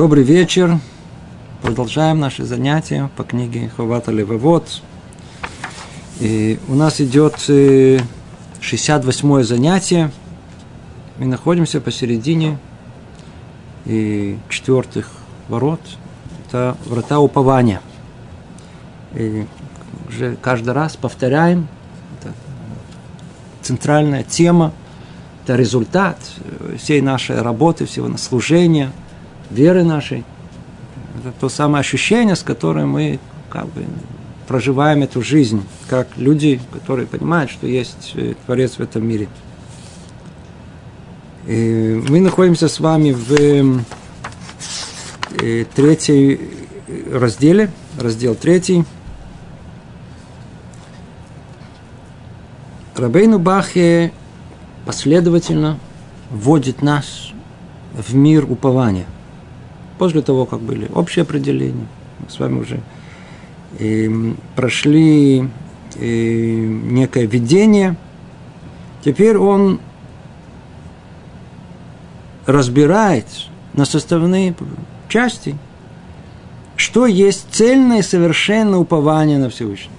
Добрый вечер. Продолжаем наши занятия по книге Хавата Левовод. И у нас идет 68 занятие. Мы находимся посередине и четвертых ворот. Это врата упования. И уже каждый раз повторяем. Это центральная тема. Это результат всей нашей работы, всего служения – веры нашей. Это то самое ощущение, с которым мы как бы проживаем эту жизнь, как люди, которые понимают, что есть э, Творец в этом мире. И мы находимся с вами в э, третьей разделе, раздел третий. Рабейну Бахе последовательно вводит нас в мир упования – После того, как были общие определения, мы с вами уже и прошли и некое видение, теперь он разбирает на составные части, что есть цельное совершенное упование на Всевышнего.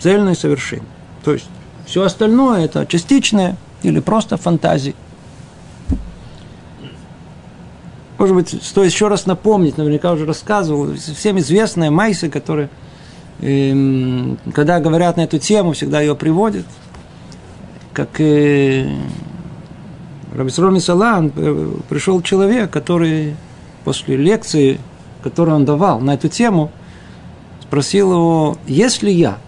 Цельное совершенное. То есть все остальное это частичное или просто фантазии. Может быть, стоит еще раз напомнить, наверняка уже рассказывал, всем известная Майса, которая, э, когда говорят на эту тему, всегда ее приводят, как э, Рабисрон Салан э, пришел человек, который после лекции, которую он давал на эту тему, спросил его, если я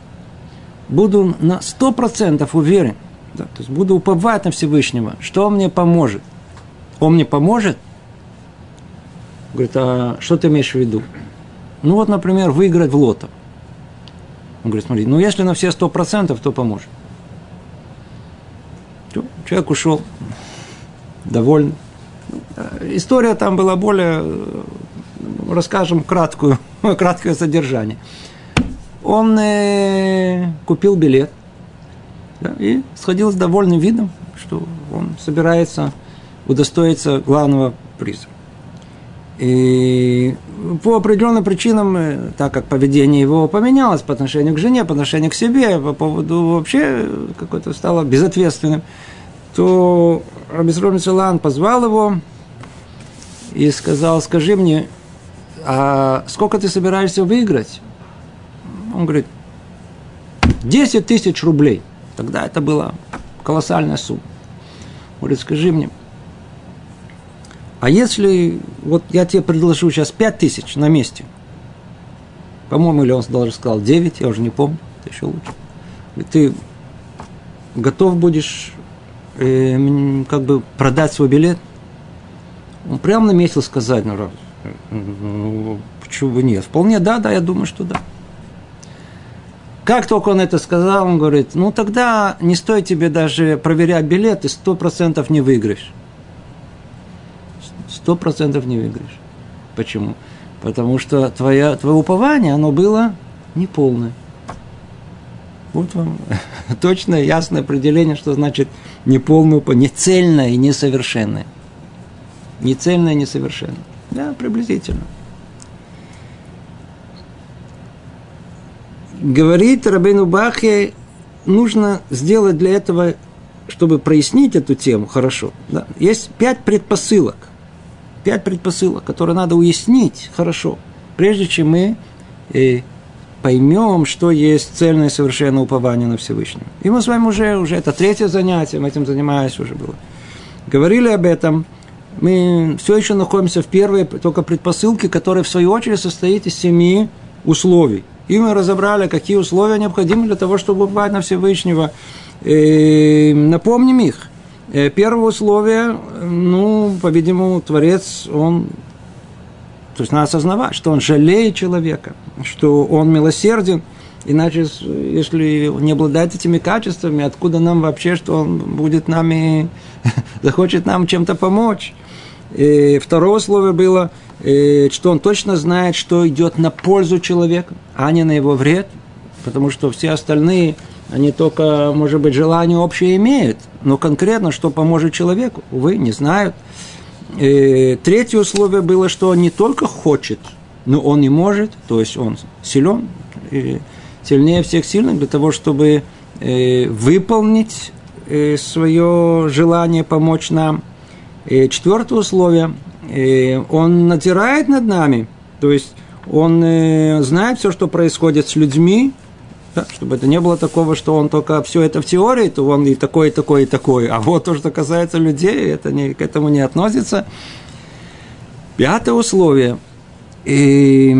буду на сто процентов уверен, да, то есть буду уповать на Всевышнего, что он мне поможет? Он мне поможет, Говорит, а что ты имеешь в виду? Ну вот, например, выиграть в лото. Он говорит, смотри, ну если на все сто процентов, то поможет. Человек ушел довольный. История там была более, расскажем, краткую, краткое содержание. Он э, купил билет да, и сходил с довольным видом, что он собирается удостоиться главного приза. И по определенным причинам, э, так как поведение его поменялось по отношению к жене, по отношению к себе, по поводу вообще какой-то стало безответственным, то Рабисрон Целан позвал его и сказал, скажи мне, а сколько ты собираешься выиграть? Он говорит, 10 тысяч рублей. Тогда это была колоссальная сумма. Он говорит, скажи мне, а если вот я тебе предложу сейчас 5 тысяч на месте, по-моему, или он даже сказал 9, я уже не помню, это еще лучше. Ты готов будешь э, как бы продать свой билет? Он прямо наметил сказать, ну, ну, почему бы нет? Вполне да, да, я думаю, что да. Как только он это сказал, он говорит, ну тогда не стоит тебе даже проверять билет, ты сто процентов не выиграешь сто процентов не выиграешь. Почему? Потому что твое, твое упование, оно было неполное. Вот вам точное, ясное определение, что значит неполное нецельное и несовершенное. Нецельное и несовершенное. Да, приблизительно. Говорит Рабейну Бахе, нужно сделать для этого, чтобы прояснить эту тему хорошо. Да, есть пять предпосылок – пять предпосылок, которые надо уяснить хорошо, прежде чем мы э, поймем, что есть цельное совершенное упование на Всевышнего. И мы с вами уже, уже это третье занятие, мы этим занимались уже было. Говорили об этом, мы все еще находимся в первой только предпосылке, которая в свою очередь состоит из семи условий. И мы разобрали, какие условия необходимы для того, чтобы уповать на Всевышнего. И напомним их – Э, первое условие, ну, по-видимому, Творец, он то есть надо осознавать, что он жалеет человека, что он милосерден, иначе, если не обладает этими качествами, откуда нам вообще, что он будет нами, захочет нам чем-то помочь. И второе условие было, э, что он точно знает, что идет на пользу человека, а не на его вред, потому что все остальные они только, может быть, желание общее имеют, но конкретно, что поможет человеку, увы, не знают. э, третье условие было, что он не только хочет, но он и может, то есть он силен, э, сильнее всех сильных для того, чтобы э, выполнить свое желание помочь нам. И четвертое условие, он натирает над нами, то есть он знает все, что происходит с людьми, да, чтобы это не было такого, что он только все это в теории, то он и такой, и такой, и такой. А вот то, что касается людей, это не, к этому не относится. Пятое условие. И,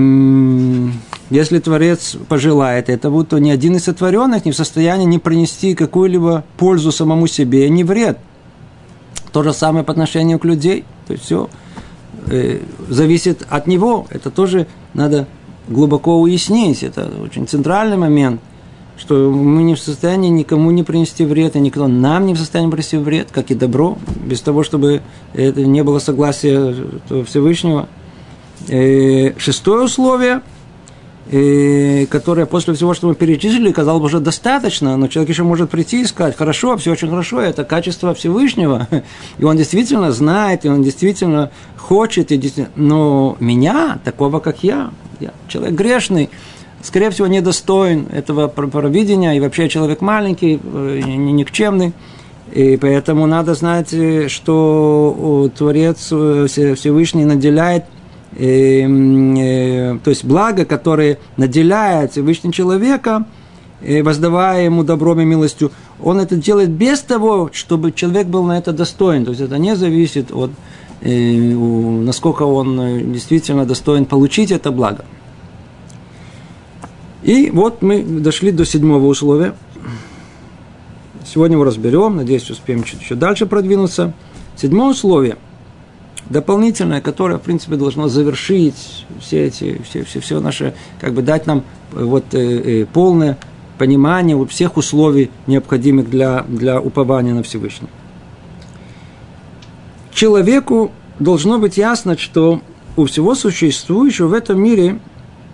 если Творец пожелает этого, то ни один из сотворенных не в состоянии не принести какую-либо пользу самому себе, ни вред. То же самое по отношению к людей. То есть все э, зависит от него. Это тоже надо глубоко уяснить. Это очень центральный момент, что мы не в состоянии никому не принести вред, и никто нам не в состоянии принести вред, как и добро, без того, чтобы это не было согласия Всевышнего. Э, шестое условие – и которое после всего, что мы перечислили, казалось бы, уже достаточно, но человек еще может прийти и сказать, хорошо, все очень хорошо, это качество Всевышнего, и он действительно знает, и он действительно хочет, и действительно... но меня, такого как я, я человек грешный, скорее всего, недостоин этого провидения, и вообще человек маленький, э, никчемный, и поэтому надо знать, э, что Творец э, Всевышний наделяет э, то есть благо, которое наделяет Всевышний человека, э, воздавая ему добром и милостью, он это делает без того, чтобы человек был на это достоин. То есть это не зависит от э, насколько он э, действительно достоин получить это благо. И вот мы дошли до седьмого условия. Сегодня его разберем, надеюсь, успеем чуть еще дальше продвинуться. Седьмое условие – дополнительное, которое, в принципе, должно завершить все эти, все, все, все наши, как бы дать нам э, вот э, э, полное понимание вот всех условий, необходимых для, для упования на Всевышнего. Человеку должно быть ясно, что у всего существующего в этом мире,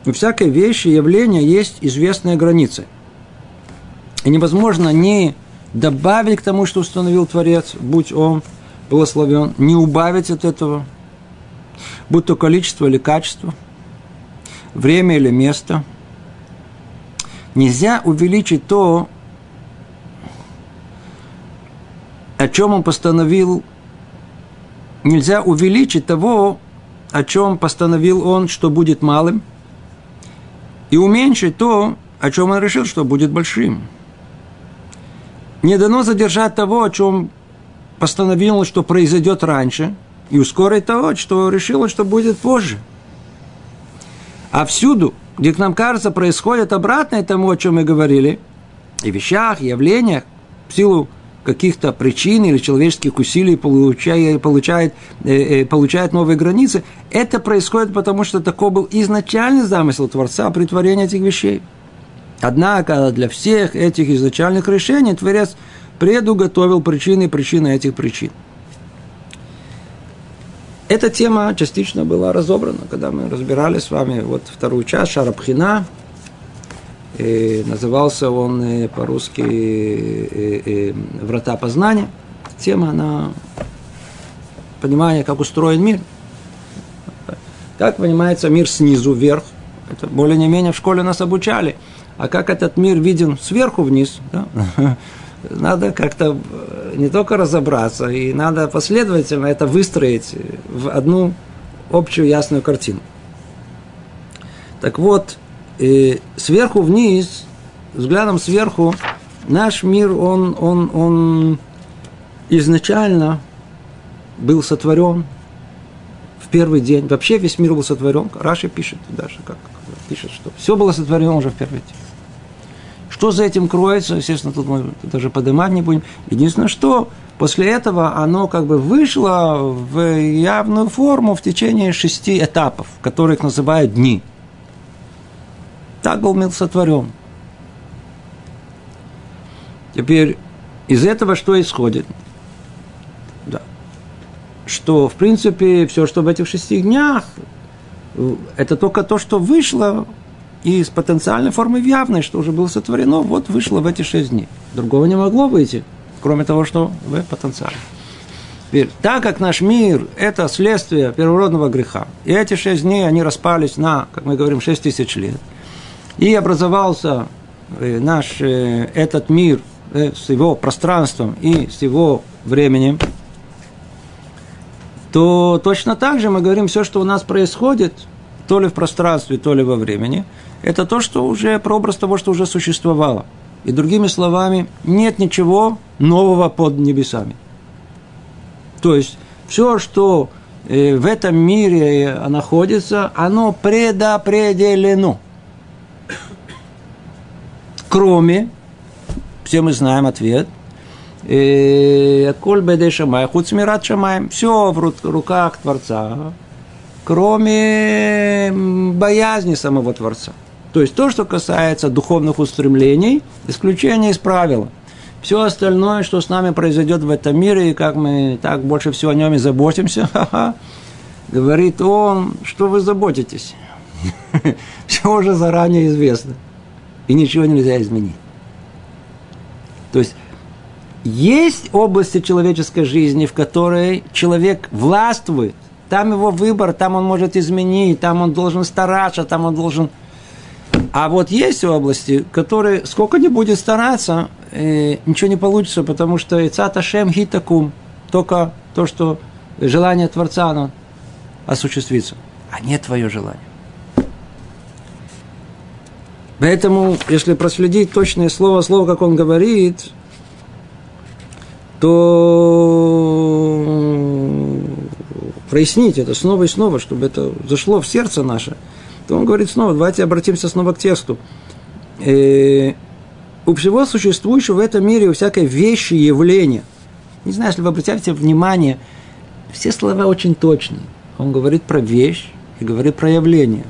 у всякой вещи, явления есть известные границы. И невозможно не добавить к тому, что установил Творец, будь он благословен, не убавить от этого, будь то количество или качество, время или место. Нельзя увеличить то, о чем он постановил, нельзя увеличить того, о чем постановил он, что будет малым, и уменьшить то, о чем он решил, что будет большим. Не дано задержать того, о чем постановила, что произойдет ранье, и ускорить того, что решила, что будет позже. А всюду, где к нам кажется, происходит обратное тому, о чем мы говорили, и вещах, и явлениях, в силу каких-то причин или человеческих усилий получает, получает, э, э, получает новые границы, это происходит потому, что такой был изначальный замысел Творца при творении этих вещей. Однако для всех этих изначальных решений Творец предуготовил причины и причины этих причин. Эта тема частично была разобрана, когда мы разбирали с вами вот вторую часть Шарабхина. И назывался он э, по-русски э, э, «Врата познания». Тема, она понимание, как устроен мир. Как понимается мир снизу вверх. Это более-менее в школе нас обучали. А как этот мир виден сверху вниз, да? надо как-то э, не только разобраться, и надо последовательно это выстроить в одну общую ясную картину. Так вот, и сверху вниз, взглядом сверху, наш мир, он, он, он изначально был сотворен в первый день. Вообще весь мир был сотворен. Раша пишет даже, как пишет, что все было сотворено уже в первый день. Что за этим кроется, естественно, тут мы даже поднимать не будем. Единственное, что после этого оно как бы вышло в явную форму в течение шести этапов, которых называют дни. Так был мир сотворен. Теперь из этого что исходит? Да. Что, в принципе, все, что в этих шести днях, это только то, что вышло из потенциальной формы в явной, что уже было сотворено, вот вышло в эти шесть дней. Другого не могло выйти, кроме того, что в потенциале. Теперь, так как наш мир – это следствие первородного греха, и эти шесть дней, они распались на, как мы говорим, шесть тысяч лет, и образовался э, наш э, этот мир э, с его пространством и с его временем, то точно так же мы говорим, все, что у нас происходит, то ли в пространстве, то ли во времени, это то, что уже прообраз того, что уже существовало. И другими словами, нет ничего нового под небесами. То есть все, что в этом мире находится, оно предопределено. Кроме, все мы знаем ответ, э, Коль беде шамай, хуцмират шамай, все в руках Творца, кроме боязни самого Творца. То есть то, что касается духовных устремлений, исключение из правила – все остальное, что с нами произойдет в этом мире, и как мы так больше всего о нем и заботимся, говорит он, что вы заботитесь. Все уже заранее известно. И ничего нельзя изменить. То есть есть области человеческой жизни, в которой человек властвует. Там его выбор, там он может изменить, там он должен стараться, там он должен... А вот есть области, которые, сколько не будет стараться, э, ничего не получится, потому что Ицата Шем Хитакум, только то, что желание Творца, оно осуществится, а не твое желание. Поэтому, если проследить точное слово, слово, как он говорит, то прояснить это снова и снова, чтобы это зашло в сердце наше, то он говорит снова, давайте обратимся снова к тексту. Э, у всего существующего в этом мире, у всякой вещи, явления. Не знаю, если вы обратите внимание, все слова очень точные. Он говорит про вещь и говорит про явление.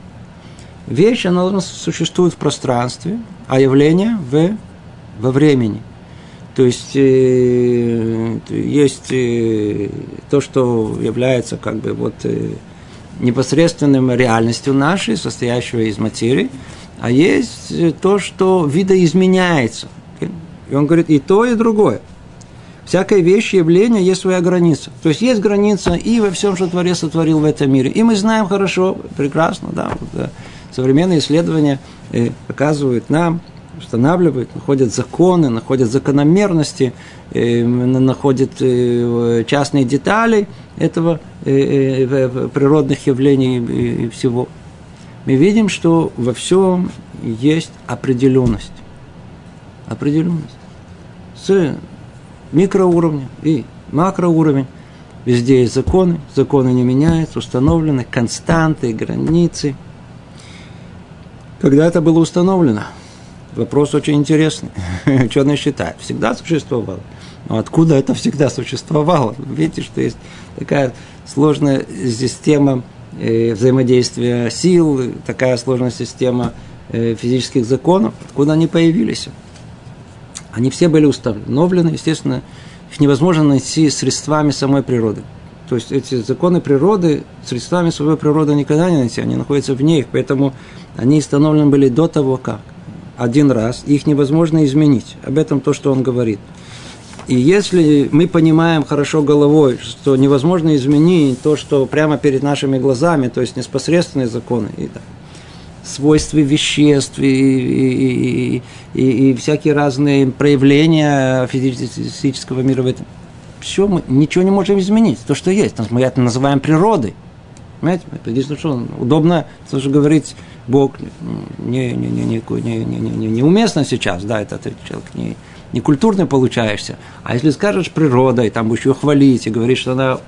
Вещь, она существует в пространстве, а явление в, во времени. То есть э, есть э, то, что является как бы вот э, непосредственным реальностью нашей, состоящего из материи, а есть то, что видоизменяется. И он говорит, и то, и другое. Всякая вещь, явление, есть своя граница. То есть есть граница и во всем, что Творец сотворил в этом мире. И мы знаем хорошо, прекрасно, да, вот, современные исследования э, показывают нам, устанавливают, находят законы, находят закономерности, э, находят э, частные детали этого природных явлений и всего мы видим, что во всем есть определенность. Определенность. С микроуровня и макроуровень. Везде есть законы, законы не меняются, установлены константы, границы. Когда это было установлено? Вопрос очень интересный. Она считает? Всегда существовало. Но откуда это всегда существовало? Видите, что есть такая сложная система Э, взаимодействия сил, такая сложная система э, физических законов, откуда они появились. Они все были установлены, естественно, их невозможно найти средствами самой природы. То есть эти законы природы средствами своей природы никогда не найти, они находятся вне их, поэтому они установлены были до того, как. Один раз, их невозможно изменить. Об этом то, что он говорит – и если мы понимаем хорошо головой, что невозможно изменить то, что прямо перед нашими глазами, то есть непосредственные законы, и, да, свойства веществ и, и, и, и всякие разные проявления физического мира в этом, все, мы ничего не можем изменить. То, что есть, мы это называем природой. Понимаете? Единственное, что удобно слушай, говорить Бог не, не, не, не, не, не, не, неуместно сейчас, да, это человек не, некультурный получаешься. А если скажешь природа, и там будешь ее хвалить, и говоришь, что она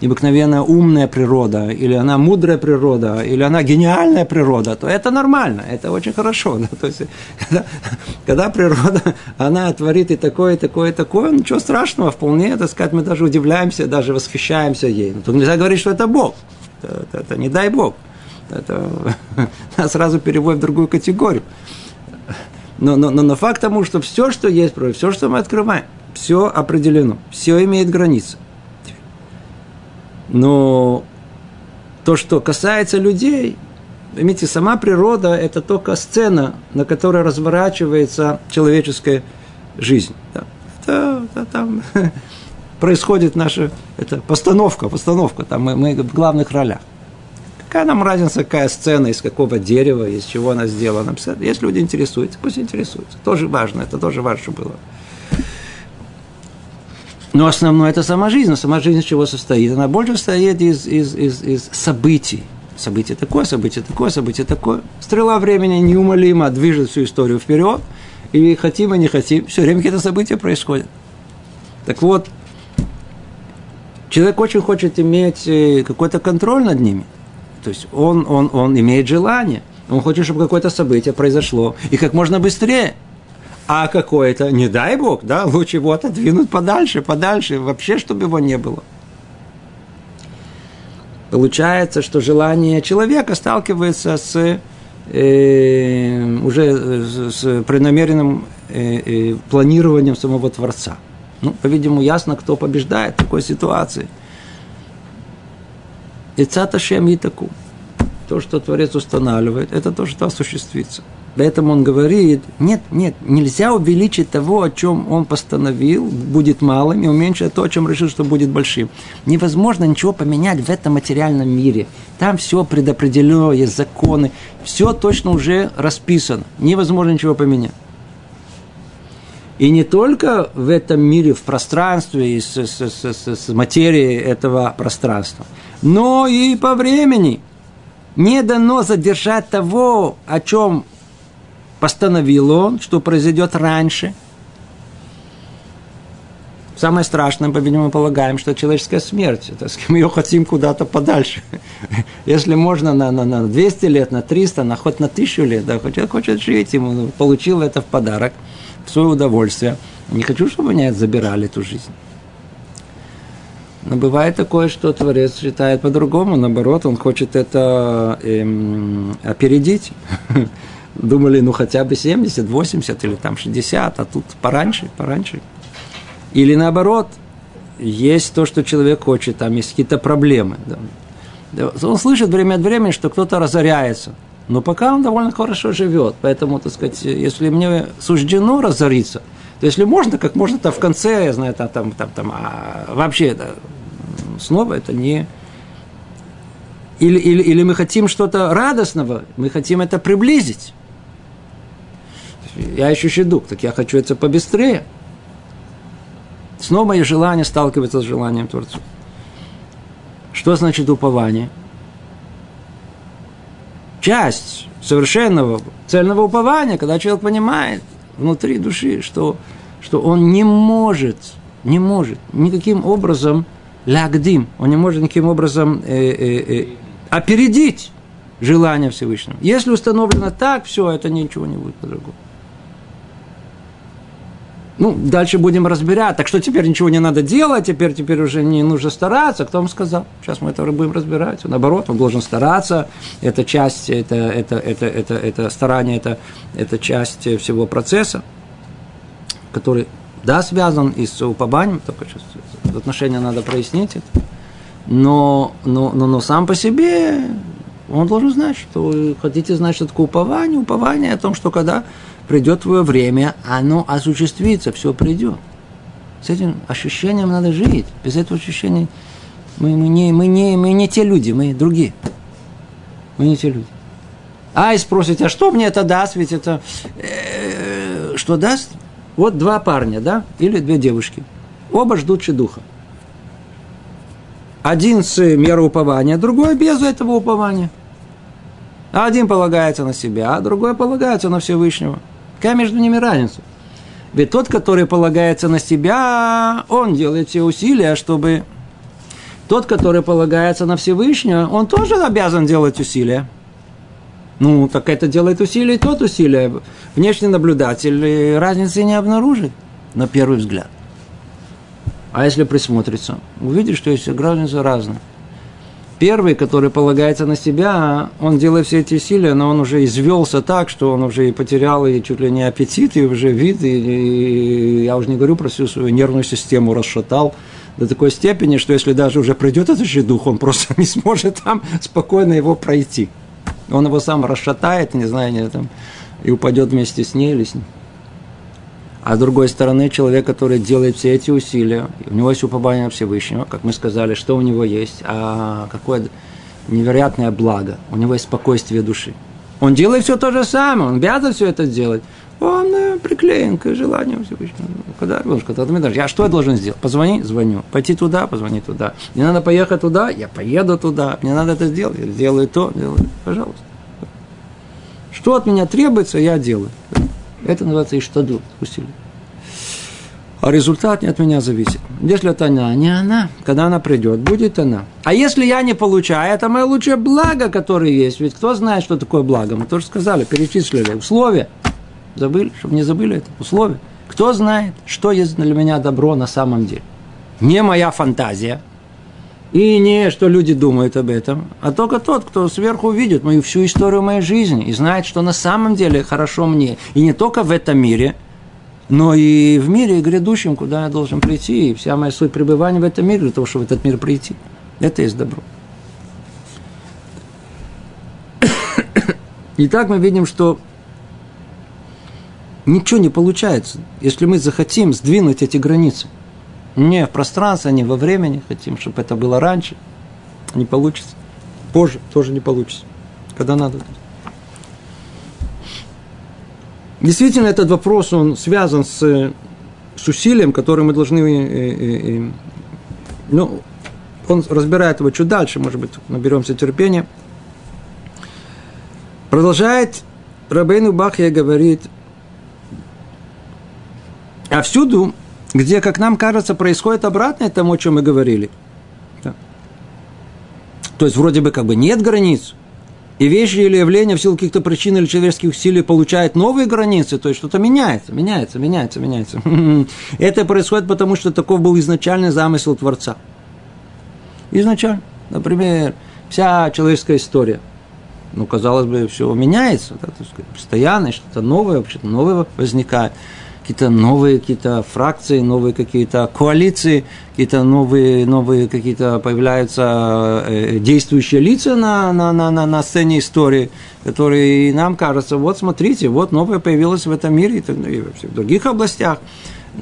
необыкновенно умная природа, или она мудрая природа, или она гениальная природа, то это нормально, это очень хорошо. Да? То есть, когда, когда природа, она творит и такое, и такое, и такое, ничего страшного, вполне, так сказать, мы даже удивляемся, даже восхищаемся ей. Но тут нельзя говорить, что это Бог. Это, это, это не дай Бог. Это нас сразу переводит в другую категорию. Но, но, но, но факт тому, что все, что есть, все, что мы открываем, все определено, все имеет границы. Но то, что касается людей, поймите, сама природа – это только сцена, на которой разворачивается человеческая жизнь. Да. Это, это, там, происходит наша это постановка, постановка, там мы, мы в главных ролях. Какая нам разница, какая сцена, из какого дерева, из чего она сделана. Если люди интересуются, пусть интересуются. Тоже важно, это тоже важно, было. Но основное это сама жизнь. Но сама жизнь из чего состоит? Она больше состоит из, из, из, из событий. Событие такое, событие такое, событие такое. Стрела времени неумолимо движет всю историю вперед. И хотим и не хотим, все время какие-то события происходят. Так вот, человек очень хочет иметь э, какой-то контроль над ними – то есть он, он, он имеет желание. Он хочет, чтобы какое-то событие произошло. И как можно быстрее. А какое-то, не дай бог, да, лучше его отодвинуть подальше, подальше, вообще, чтобы его не было. Получается, что желание человека сталкивается с э, уже с преднамеренным э, э, планированием самого Творца. Ну, по-видимому, ясно, кто побеждает в такой ситуации – и цаташем итаку. То, что Творец устанавливает, это то, что осуществится. Поэтому он говорит, нет, нет, нельзя увеличить того, о чем он постановил, будет малым, и уменьшить то, о чем решил, что будет большим. Невозможно ничего поменять в этом материальном мире. Там все предопределено, есть законы, все точно уже расписано. Невозможно ничего поменять. И не только в этом мире, в пространстве и с, с, с, с, с материей этого пространства – но и по времени. Не дано задержать того, о чем постановил он, что произойдет раньше. Самое страшное, по-видимому, полагаем, что человеческая смерть. Это, мы ее хотим куда-то подальше. Если можно на, на, на 200 лет, на 300, на хоть на 1000 лет, да, хочет, хочет жить, ему получил это в подарок, в свое удовольствие. Не хочу, чтобы меня забирали эту жизнь. Но бывает такое, что Творец считает по-другому, наоборот, он хочет это эм, опередить. Думали, ну хотя бы 70, 80 или там 60, а тут пораньше, пораньше. Или наоборот, есть то, что человек хочет, там есть какие-то проблемы. Он слышит время от времени, что кто-то разоряется. Но пока он довольно хорошо живет. Поэтому, так сказать, если мне суждено разориться – то если можно, как можно то в конце, я знаю, там, там, там, там а вообще это снова это не... Или, или, или мы хотим что-то радостного, мы хотим это приблизить. Я ищу щедук, так я хочу это побыстрее. Снова мое желание сталкивается с желанием Творца. Что значит упование? Часть совершенного цельного упования, когда человек понимает – внутри души, что, что он не может, не может никаким образом лягдим, он не может никаким образом э, э, э, опередить желание Всевышнего. Если установлено так, все, это ничего не будет по-другому. Ну, дальше будем разбирать. Так что теперь ничего не надо делать, теперь, теперь уже не нужно стараться. Кто вам сказал? Сейчас мы это будем разбирать. Наоборот, он должен стараться. Это часть, это, это, это, это, это старание, это, это часть всего процесса, который, да, связан и с упованием, только сейчас отношения надо прояснить это. Но, но, но, но сам по себе он должен знать, что хотите знать, что такое упование. Упование о том, что когда придет твое время, оно осуществится, все придет. С этим ощущением надо жить. Без этого ощущения мы, мы, не, мы, не, мы не те люди, мы другие. Мы не те люди. А и спросите, а что мне это даст? Ведь это э, что даст? Вот два парня, да, или две девушки. Оба ждут духа. Один с мерой упования, другой без этого упования. Один полагается на себя, а другой полагается на Всевышнего. Какая между ними разница? Ведь тот, который полагается на себя, он делает все усилия, чтобы... Тот, который полагается на Всевышнего, он тоже обязан делать усилия. Ну, так это делает усилия и тот усилия. Внешний наблюдатель разницы не обнаружит на первый взгляд. А если присмотреться, увидишь, что есть разница разная. Первый, который полагается на себя, он делает все эти усилия, но он уже извелся так, что он уже и потерял и чуть ли не аппетит, и уже вид, и, и я уже не говорю про всю свою нервную систему расшатал до такой степени, что если даже уже пройдет этот же дух, он просто не сможет там спокойно его пройти. Он его сам расшатает, не знаю, не, там, и упадет вместе с ней или с ним. А с другой стороны, человек, который делает все эти усилия, у него есть упование на Всевышнего, как мы сказали, что у него есть, а какое невероятное благо, у него есть спокойствие души. Он делает все то же самое, он обязан все это делать. Он э, приклеен к желанию Всевышнего. Когда, когда ты мне я что я должен сделать? Позвони, звоню. Пойти туда, позвони туда. Мне надо поехать туда, я поеду туда. Мне надо это сделать, я сделаю то, делаю. Пожалуйста. Что от меня требуется, я делаю. Это называется иштаду, усилие. А результат не от меня зависит. Если это она, не она, когда она придет, будет она. А если я не получаю, это мое лучшее благо, которое есть. Ведь кто знает, что такое благо? Мы тоже сказали, перечислили. Условия. Забыли, чтобы не забыли это. Условия. Кто знает, что есть для меня добро на самом деле? Не моя фантазия, и не что люди думают об этом, а только тот, кто сверху видит мою всю историю моей жизни и знает, что на самом деле хорошо мне. И не только в этом мире, но и в мире грядущем, куда я должен прийти. И вся моя суть пребывания в этом мире, для того, чтобы в этот мир прийти. Это есть добро. Итак, мы видим, что ничего не получается, если мы захотим сдвинуть эти границы – не в пространстве, не во времени. Хотим, чтобы это было раньше. Не получится. Позже тоже не получится. Когда надо. Действительно, этот вопрос, он связан с, с усилием, которое мы должны... Э, э, э, ну, он разбирает его чуть дальше, может быть, наберемся терпения. Продолжает Рабейну Бахья говорит, а всюду где, как нам кажется, происходит обратное тому, о чем мы говорили. Да. То есть, вроде бы как бы нет границ, и вещи или явления в силу каких-то причин или человеческих усилий получают новые границы, то есть что-то меняется, меняется, меняется, меняется. Это происходит потому, что таков был изначальный замысел Творца. Изначально. Например, вся человеческая история. Ну, казалось бы, все меняется, да, постоянно, что-то новое, вообще-то новое возникает какие-то новые какие-то фракции, новые какие-то коалиции, какие-то новые, новые какие-то появляются э, действующие лица на, на, на, на, на сцене истории, которые нам кажется, вот смотрите, вот новое появилось в этом мире и в других областях,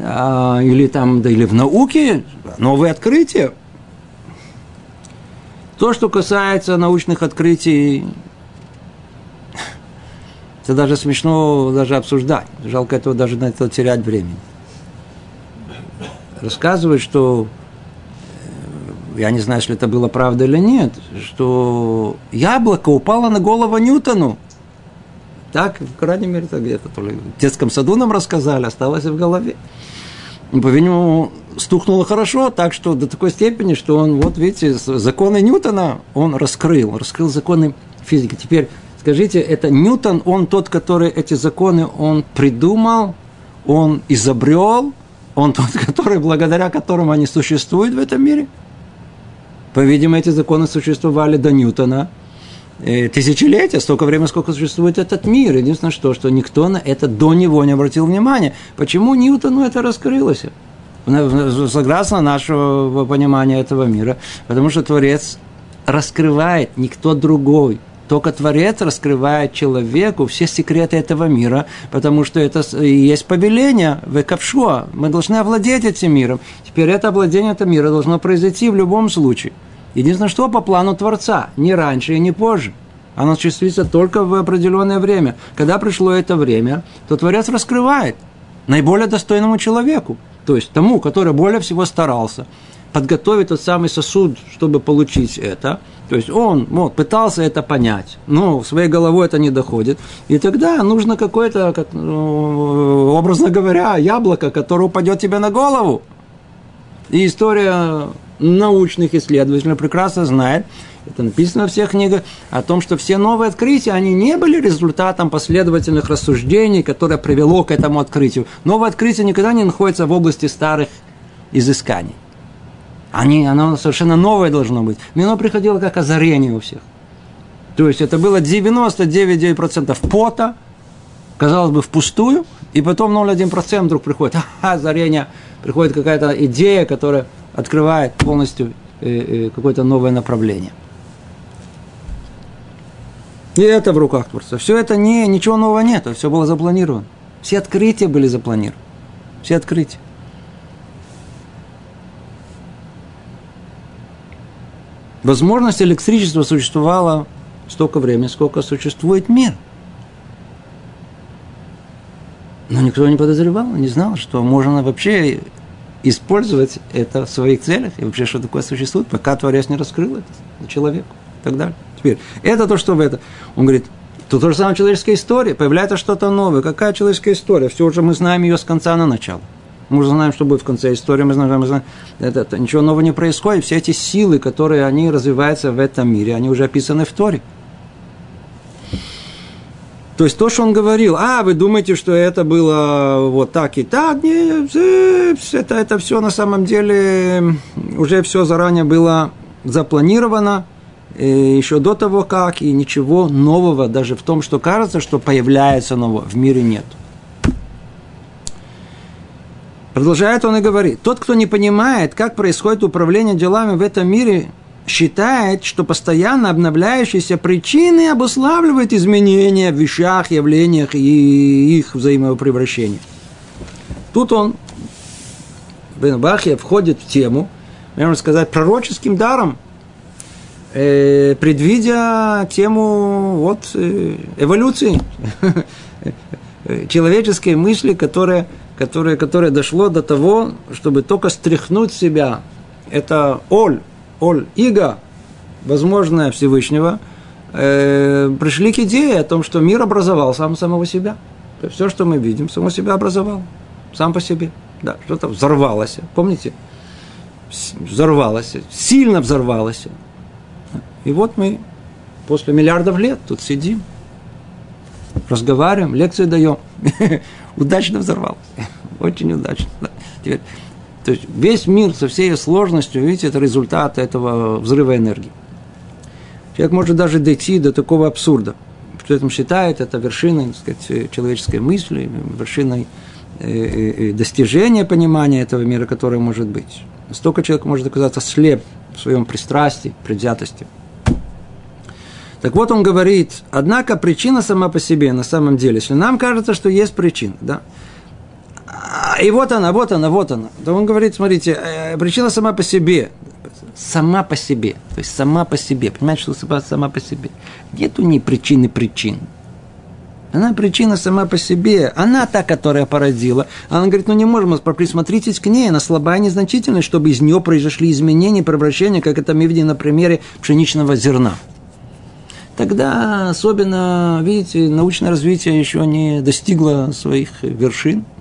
а, или там, да или в науке, новые открытия. То, что касается научных открытий, это даже смешно даже обсуждать. Жалко этого даже на это терять время. Рассказывают, что э, я не знаю, если это было правда или нет, что яблоко упало на голову Ньютону. Так, в крайней мере, это где-то то ли в детском саду нам рассказали, осталось в голове. И, по-видимому, стукнуло хорошо, так что до такой степени, что он, вот видите, законы Ньютона он раскрыл, раскрыл законы физики. Теперь Скажите, это Ньютон, он тот, который эти законы он придумал, он изобрел, он тот, который, благодаря которому они существуют в этом мире? По-видимому, эти законы существовали до Ньютона э, тысячелетия, столько времени, сколько существует этот мир. Единственное, что, что никто на это до него не обратил внимания. Почему Ньютону это раскрылось? Согласно нашего понимания этого мира. Потому что Творец раскрывает никто другой. Только Творец раскрывает человеку все секреты этого мира, потому что это есть повеление в Кавшуа. Мы должны овладеть этим миром. Теперь это овладение этого мира должно произойти в любом случае. Единственное, что по плану Творца, не раньше и не позже. Оно осуществится только в определенное время. Когда пришло это время, то Творец раскрывает наиболее достойному человеку, то есть тому, который более всего старался – подготовить тот самый сосуд, чтобы получить это. То есть он вот, пытался это понять, но своей головой это не доходит. И тогда нужно какое-то, как, ну, образно говоря, яблоко, которое упадет тебе на голову. И история научных исследователей прекрасно знает, это написано во всех книгах, о том, что все новые открытия, они не были результатом последовательных рассуждений, которое привело к этому открытию. Новое открытие никогда не находится в области старых изысканий. Они, оно совершенно новое должно быть. Но оно приходило как озарение у всех. То есть это было 99,9% пота, казалось бы, впустую, и потом 0,1% вдруг приходит, ага, озарение, приходит какая-то идея, которая открывает полностью э, э, какое-то новое направление. И это в руках Творца. Все это не, ничего нового нет, все было запланировано. Все открытия были запланированы. все открытия. Возможность электричества существовала столько времени, сколько существует мир. Но никто не подозревал, не знал, что можно вообще использовать это в своих целях, и вообще, что такое существует, пока Творец не раскрыл это человеку и так далее. Теперь, это то, что в это. Он говорит, то то же самое человеческая история, появляется что-то новое. Какая человеческая история? Все уже мы знаем ее с конца на начало. Мы уже знаем, что будет в конце истории, мы знаем, мы знаем это, это, ничего нового не происходит. Все эти силы, которые они развиваются в этом мире, они уже описаны в Торе. То есть то, что он говорил, а, вы думаете, что это было вот так и так, нет, это, это все на самом деле уже все заранее было запланировано, еще до того как, и ничего нового даже в том, что кажется, что появляется нового, в мире нет. Продолжает он и говорит, тот, кто не понимает, как происходит управление делами в этом мире, считает, что постоянно обновляющиеся причины обуславливают изменения в вещах, явлениях и их взаимопревращения. Тут он, Бен Бахья, входит в тему, можно сказать, пророческим даром, э, предвидя тему вот, э, эволюции человеческой мысли, которая, которая, которая дошло до того, чтобы только стряхнуть себя. Это оль, Оль Ига, возможное Всевышнего, э, пришли к идее о том, что мир образовал сам самого себя. То есть все, что мы видим, само себя образовал. Сам по себе. Да, что-то взорвалось. Помните? Взорвалось. Сильно взорвалось. И вот мы после миллиардов лет тут сидим, разговариваем, лекции даем. Удачно взорвалось. Очень удачно. Теперь то есть весь мир со всей сложностью, видите, это результат этого взрыва энергии. Человек может даже дойти до такого абсурда, что это считает, это вершиной так сказать, человеческой мысли, вершиной э, э, э, достижения понимания этого мира, которое может быть. Настолько человек может оказаться слеп в своем пристрастии, предвзятости. Так вот он говорит, однако причина сама по себе на самом деле, если нам кажется, что есть причина, да, и вот она, вот она, вот она. То он говорит, смотрите, э, причина сама по себе. Сама по себе. То есть сама по себе. Понимаете, что сама по себе. Нету ни причины причин. Она причина сама по себе. Она та, которая породила. Она говорит, ну не можем, присмотритесь к ней. Она слабая, незначительная, чтобы из нее произошли изменения, превращения, как это мы видим на примере пшеничного зерна. Тогда особенно, видите, научное развитие еще не достигло своих вершин –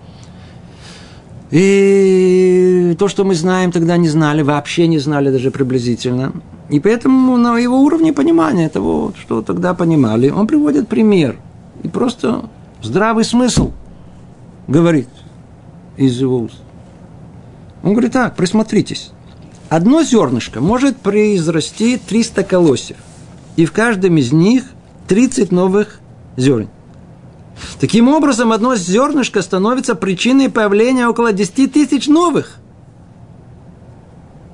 и то, что мы знаем, тогда не знали, вообще не знали даже приблизительно. И поэтому на его уровне понимания того, что тогда понимали, он приводит пример. И просто здравый смысл говорит из его уст. Он говорит так, присмотритесь. Одно зернышко может произрасти 300 колосьев. И в каждом из них 30 новых зерен. Таким образом, одно зернышко становится причиной появления около 10 тысяч новых.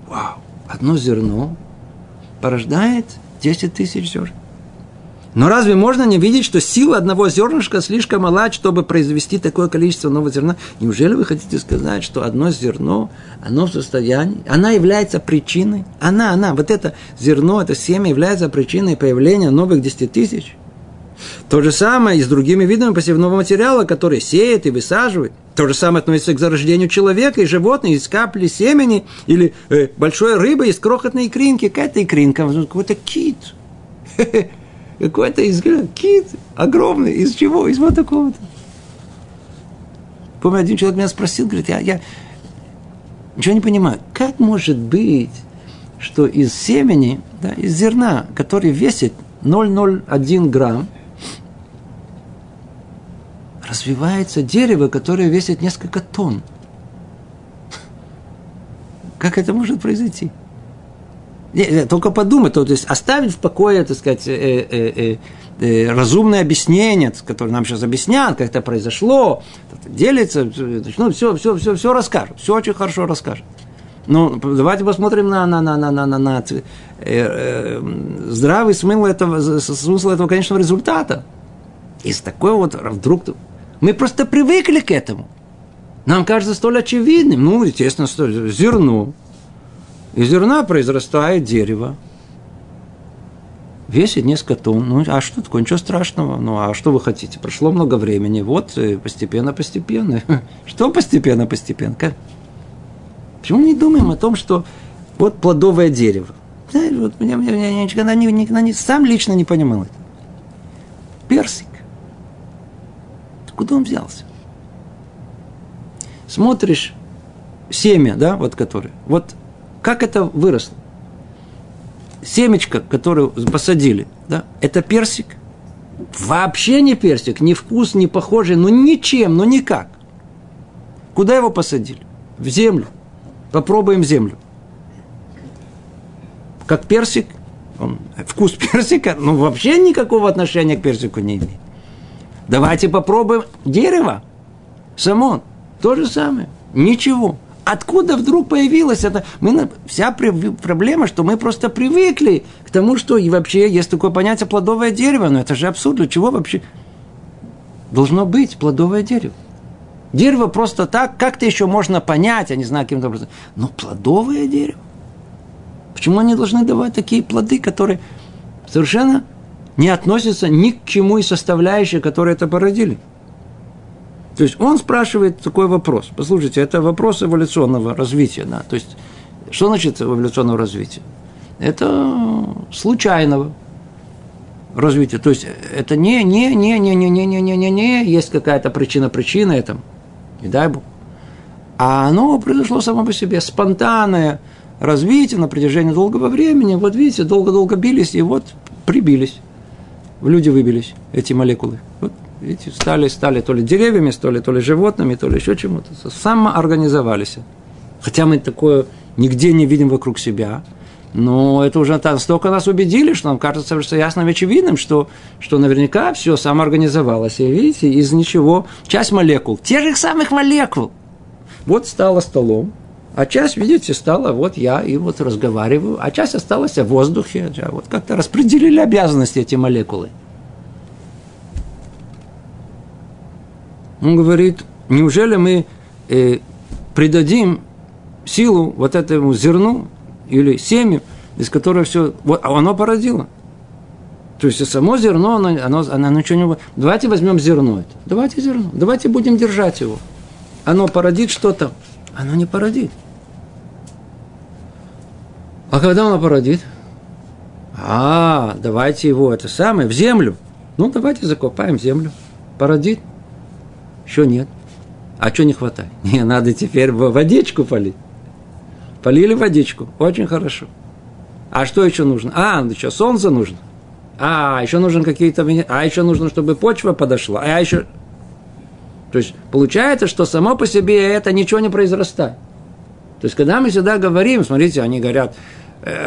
Вау! Одно зерно порождает 10 тысяч зерн. Но разве можно не видеть, что сила одного зернышка слишком мала, чтобы произвести такое количество нового зерна? Неужели вы хотите сказать, что одно зерно, оно в состоянии, она является причиной, она, она, вот это зерно, это семя является причиной появления новых 10 тысяч? То же самое и с другими видами посевного материала, который сеет и высаживает. То же самое относится к зарождению человека и животных из капли семени или э, большой рыбы из крохотной икринки. Какая-то икринка, какой-то кит. Какой-то из кит огромный. Из чего? Из вот такого-то. Помню, один человек меня спросил, говорит, я, я ничего не понимаю. Как может быть, что из семени, да, из зерна, который весит 0,01 грамм, развивается дерево, которое весит несколько тонн. Как это может произойти? Только подумать, то есть оставить в покое, так сказать, э, э, э, э, разумное объяснение, которое нам сейчас объяснят, как это произошло, делится, ну, все, все, все, все расскажут, все очень хорошо расскажут. Ну, давайте посмотрим на, на, на, на, на, на, на э, э, здравый смысл этого, смысл этого конечного результата. Из такой вот вдруг мы просто привыкли к этому. нам кажется столь очевидным. Ну, естественно, столь, зерно. Из зерна произрастает дерево. Весит несколько тонн. Ну, а что такое? Ничего страшного. Ну, а что вы хотите? Прошло много времени. Вот, э, постепенно, постепенно. Что постепенно, постепенно? Почему не думаем о том, что вот плодовое дерево? Знаешь, вот меня, меня, меня никогда, никогда не, сам лично не понимал это. Персик. Откуда он взялся? Смотришь семя, да, вот которое. Вот как это выросло? Семечко, которое посадили, да, это персик. Вообще не персик, ни вкус, ни похожий, ну ничем, ну никак. Куда его посадили? В землю. Попробуем землю. Как персик, он, вкус персика, ну вообще никакого отношения к персику не имеет. Давайте попробуем дерево. Само. То же самое. Ничего. Откуда вдруг появилось это? Мы, вся проблема, что мы просто привыкли к тому, что и вообще есть такое понятие плодовое дерево. Но это же абсурд. Для чего вообще должно быть плодовое дерево? Дерево просто так, как-то еще можно понять, я не знаю, каким-то образом. Но плодовое дерево? Почему они должны давать такие плоды, которые совершенно не относятся ни к чему из составляющих, которые это породили? То есть он спрашивает такой вопрос. Послушайте, это вопрос эволюционного развития. Да? То есть, что значит эволюционного развития? Это случайного развития. То есть, это не, не, не, не, не, не, не, не, не, не, есть какая-то причина-причина этому. Не дай Бог. А оно произошло само по себе, спонтанное развитие на протяжении долгого времени. Вот видите, долго-долго бились, и вот прибились. В люди выбились эти молекулы. Вот Видите, стали, стали то ли деревьями, то ли, то ли животными, то ли еще чему-то. Самоорганизовались. Хотя мы такое нигде не видим вокруг себя. Но это уже настолько нас убедили, что нам кажется совершенно ясным и очевидным, что, что наверняка все самоорганизовалось. И видите, из ничего часть молекул, тех же самых молекул, вот стала столом, а часть, видите, стала вот я и вот разговариваю, а часть осталась в воздухе. Вот как-то распределили обязанности эти молекулы – Он говорит, неужели мы э, придадим силу вот этому зерну или семя, из которого все, вот, а оно породило. То есть само зерно, оно, оно, оно ничего не... Давайте возьмем зерно это. Давайте зерно. Давайте будем держать его. Оно породит что-то. Оно не породит. А когда оно породит? А, давайте его это самое, в землю. Ну, давайте закопаем землю. Породит. Еще нет. А что не хватает? Не, надо теперь водичку полить. Полили водичку. Очень хорошо. А что еще нужно? А, еще солнце нужно. А, еще нужно какие-то... А еще нужно, чтобы почва подошла. А еще... То есть, получается, что само по себе это ничего не произрастает. То есть, когда мы всегда говорим, смотрите, они говорят,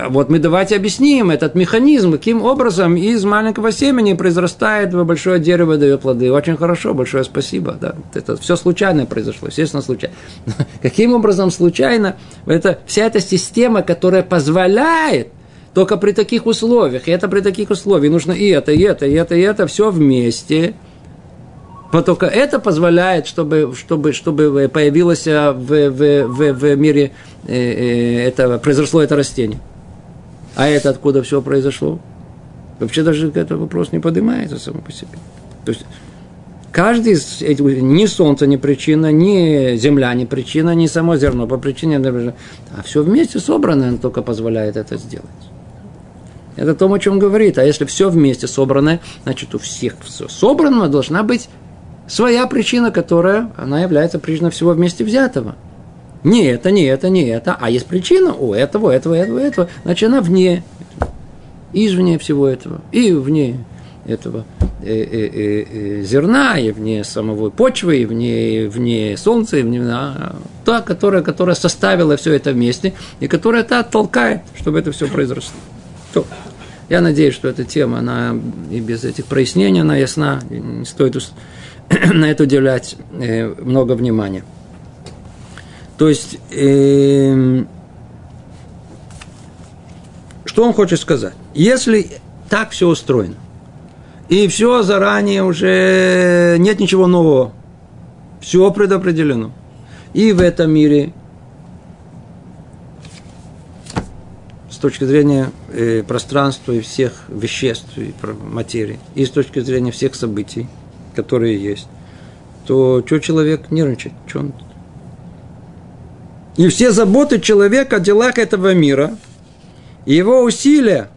вот мы давайте объясним этот механизм, каким образом из маленького семени произрастает большое дерево, дает плоды. Очень хорошо, большое спасибо. Да. Это все случайно произошло, естественно, случайно. Каким образом случайно? Это вся эта система, которая позволяет только при таких условиях, и это при таких условиях, нужно и это, и это, и это, и это, все вместе. Только это позволяет, чтобы, чтобы, чтобы появилось в, в, в, в мире Э, э, это, произошло это растение. А это откуда все произошло? Вообще даже этот вопрос не поднимается само по себе. То есть каждый из этих, ни солнце не причина, ни земля не причина, ни само зерно по причине, а все вместе собранное только позволяет это сделать. Это то, о чем говорит. А если все вместе собранное, значит, у всех все собранного должна быть своя причина, которая, она является причиной всего вместе взятого – не это, не это, не это, а есть причина у этого, этого, этого, этого, значит, она вне, извне всего этого, и вне этого э, э, э, э, зерна, и вне самого почвы, и вне, вне солнца, и вне, а, та, которая, которая составила все это вместе, и которая это толкает, чтобы это все произошло. То. Я надеюсь, что эта тема, она и без этих прояснений, она ясна, не стоит на это уделять э, много внимания. То есть, э, что он хочет сказать? Если так все устроено, и все заранее уже нет ничего нового, все предопределено, и в этом мире, с точки зрения э, пространства и всех веществ и материи, и с точки зрения всех событий, которые есть, то что человек нервничает? Что он... И все заботы человека о делах этого мира, и его усилия,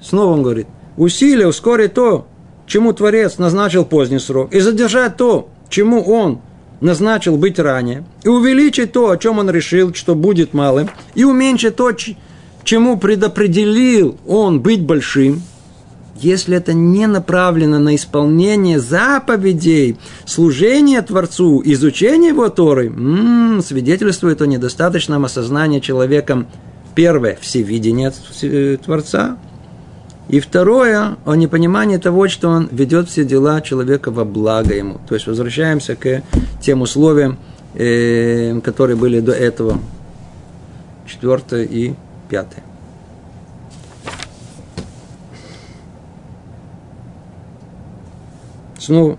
снова он говорит, усилия ускорить то, чему Творец назначил поздний срок, и задержать то, чему он назначил быть ранее, и увеличить то, о чем он решил, что будет малым, и уменьшить то, чему предопределил он быть большим, если это не направлено на исполнение заповедей, служение Творцу, изучение его Торы, м-м, свидетельствует о недостаточном осознании человеком, первое, всевидения Творца, и второе, о непонимании того, что он ведет все дела человека во благо ему. То есть возвращаемся к тем условиям, э, которые были до этого. Четвертое и пятое. Снова,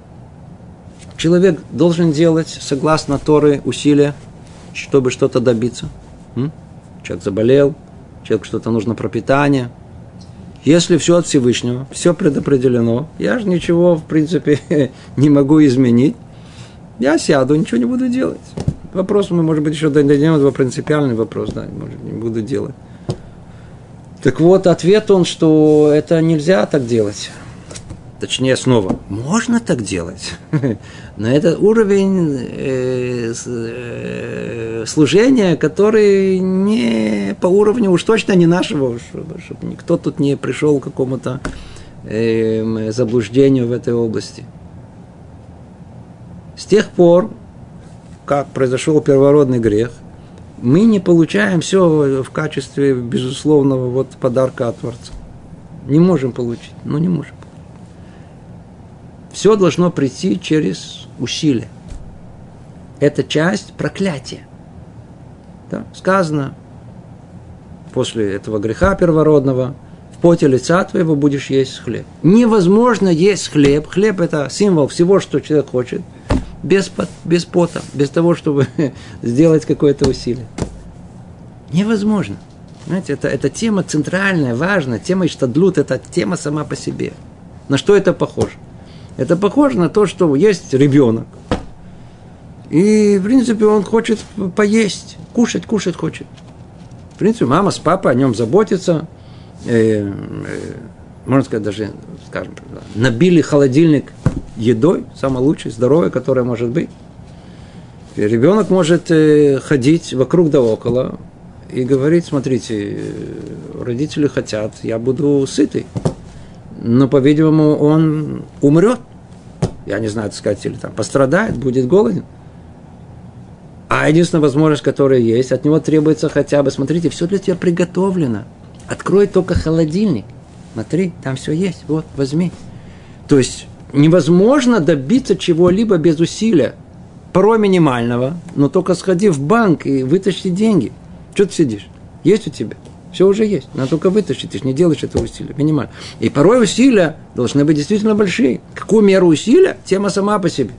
человек должен делать, согласно Торы, усилия, чтобы что-то добиться. М? Человек заболел, человеку что-то нужно пропитание. Если все от Всевышнего, все предопределено, я же ничего, в принципе, не могу изменить. Я сяду, ничего не буду делать. Вопрос мы, может быть, еще дойдем до принципиальный вопрос, да, может, не буду делать. Так вот, ответ он, что это нельзя так делать. Точнее, снова, можно так делать, но это уровень э, э, служения, который не по уровню уж точно не нашего, чтобы, никто тут не пришел к какому-то э, заблуждению в этой области. С тех пор, как произошел первородный грех, мы не получаем все в качестве безусловного вот подарка от Творца. Не можем получить, ну не можем. Все должно прийти через усилие. Это часть проклятия. Да? Сказано, после этого греха первородного, в поте лица твоего будешь есть хлеб. Невозможно есть хлеб. Хлеб – это символ всего, что человек хочет, без, без пота, без того, чтобы сделать какое-то усилие. Невозможно. Знаете, это, это тема центральная, важная. Тема Иштадлут – это тема сама по себе. На что это похоже? Это похоже на то, что есть ребенок. И, в принципе, он хочет поесть, кушать, кушать хочет. В принципе, мама с папой о нем заботятся. Э, э, можно сказать, даже, скажем, набили холодильник едой, самой лучшей, здоровой, которая может быть. И ребенок может э, ходить вокруг да около и говорить, смотрите, э, родители хотят, я буду сытый но, по-видимому, он умрет. Я не знаю, так сказать, или там пострадает, будет голоден. А единственная возможность, которая есть, от него требуется хотя бы, смотрите, все для тебя приготовлено. Открой только холодильник. Смотри, там все есть. Вот, возьми. То есть невозможно добиться чего-либо без усилия. Порой минимального, но только сходи в банк и вытащи деньги. Что ты сидишь? Есть у тебя? Все уже есть. Надо только вытащить. Ты же не делаешь этого усилия. Минимально. И порой усилия должны быть действительно большие. Какую меру усилия? Тема сама по себе.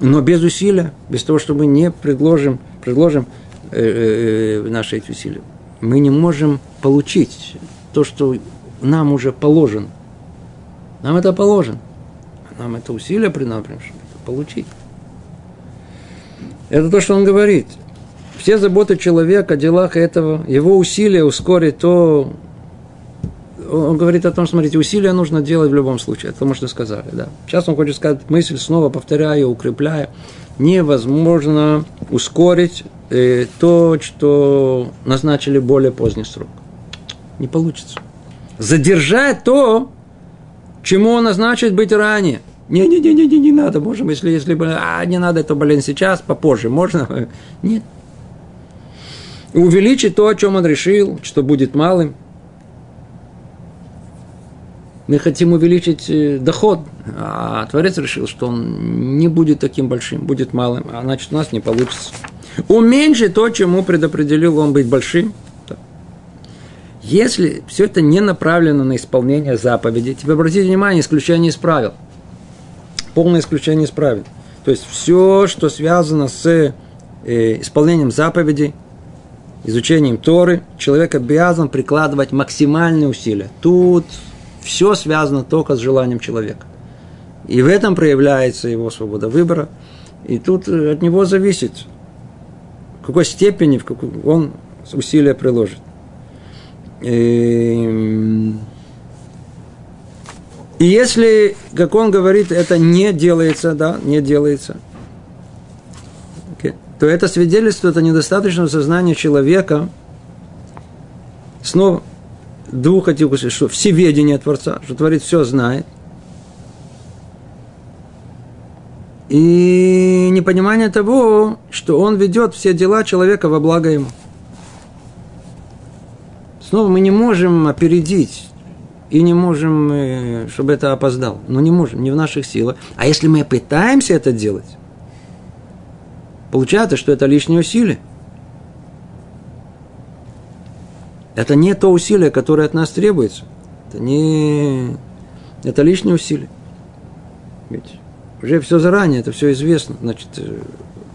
Но без усилия, без того, чтобы не предложим, предложим э, э, наши эти усилия, мы не можем получить то, что нам уже положено. Нам это положено. Нам это усилие при нам, получить. Это то, что он говорит – все заботы человека о делах этого, его усилия ускорить то... Он говорит о том, смотрите, усилия нужно делать в любом случае. Это мы что сказали, да. Сейчас он хочет сказать мысль, снова повторяю, укрепляя. Невозможно ускорить э, то, что назначили более поздний срок. Не получится. Задержать то, чему он назначит быть ранее. Не-не-не, не не надо, можем, если, если а, не надо, это, блин, сейчас, попозже, можно? Нет, увеличить то, о чем он решил, что будет малым. Мы хотим увеличить э, доход, а Творец решил, что он не будет таким большим, будет малым, а значит у нас не получится. Уменьшить то, чему предопределил он быть большим. Если все это не направлено на исполнение заповедей, тебе обратите внимание, исключение из правил. Полное исключение из правил. То есть все, что связано с э, исполнением заповедей, изучением Торы, человек обязан прикладывать максимальные усилия. Тут все связано только с желанием человека. И в этом проявляется его свобода выбора. И тут э, от него зависит, в какой степени в какой он усилия приложит. И, и если, как он говорит, это не делается, да, не делается, то это свидетельствует о недостаточном сознании человека, снова двух этих, что всеведение Творца, что Творец все знает, и непонимание того, что он ведет все дела человека во благо ему. Снова мы не можем опередить и не можем, э, чтобы это опоздал. Но не можем, не в наших силах. А если мы пытаемся это делать, получается, что это лишнее усилие. Это не то усилие, которое от нас требуется. Это не... Это лишнее усилие. Ведь уже все заранее, это все известно. Значит, э,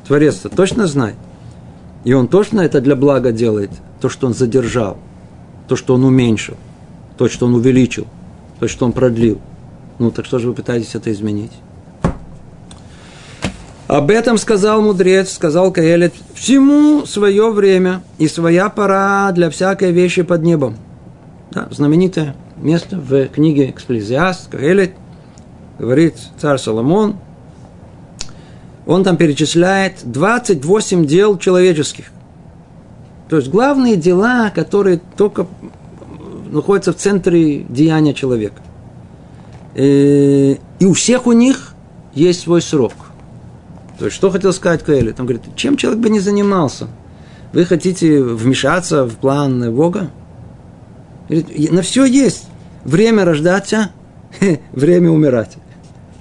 Творец -то точно знает. И он точно это для блага делает, то, что он задержал, то, что он уменьшил, то, что он увеличил, то, что он продлил. Ну, так что же вы пытаетесь это изменить? Об этом сказал мудрец, сказал Каэлит, всему свое время и своя пора для всякой вещи под небом. Да, знаменитое место в книге Эксплезиаст, Каэлит, говорит царь Соломон, он там перечисляет 28 дел человеческих. То есть главные дела, которые только находятся в центре деяния человека. Э, и у всех у них есть свой срок – то есть, что хотел сказать Каэлит? Он говорит, чем человек бы не занимался? Вы хотите вмешаться в план Бога? Говорит, на все есть. Время рождаться, время умирать.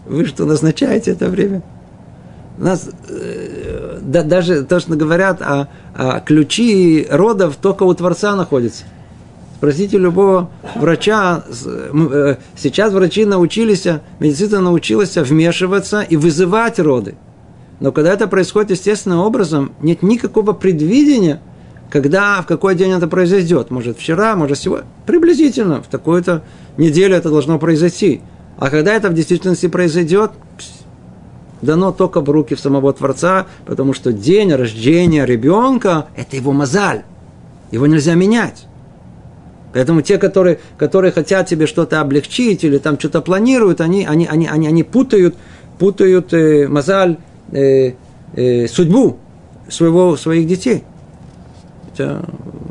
Вы что, назначаете это время? У нас э, да, даже то, что говорят, а, а ключи родов только у Творца находятся. Спросите любого врача. Э, сейчас врачи научились, медицина научилась вмешиваться и вызывать роды. Но когда это происходит естественным образом, нет никакого предвидения, когда, в какой день это произойдет. Может, вчера, может, сегодня. Приблизительно, в такую-то неделю это должно произойти. А когда это в действительности произойдет, дано только в руки самого Творца, потому что день рождения ребенка – это его мозаль. Его нельзя менять. Поэтому те, которые, которые хотят тебе что-то облегчить или там что-то планируют, они, они, они, они, они путают, путают э, мозаль э, э, судьбу своего, своих детей. Это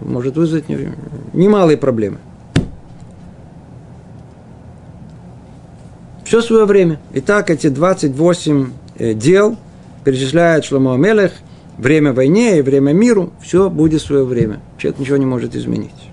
может вызвать немалые проблемы. Все свое время. Итак, эти 28 э, дел перечисляет Шломо Амелех, время войне и время миру, все будет свое время. Человек ничего не может изменить.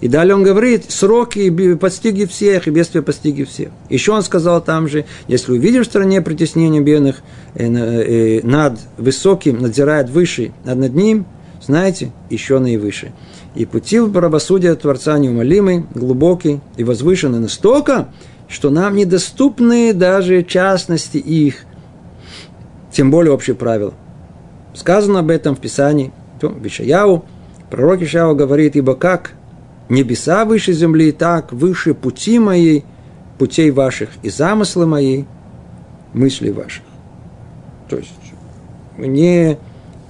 И далее он говорит, сроки постигли всех, и бедствия постигли всех. Еще он сказал там же, если увидим в стране притеснения бедных, э, э, над высоким надзирает выше, а над ним, знаете, еще наивыше. И пути в правосудия Творца неумолимый, глубокий и возвышенный настолько, что нам недоступны даже частности их, тем более общие правила. Сказано об этом в Писании, в Ишаяу, пророк Ишаяу говорит, ибо как небеса выше земли, так выше пути моей, путей ваших и замыслы мои, мысли ваших. То есть мы не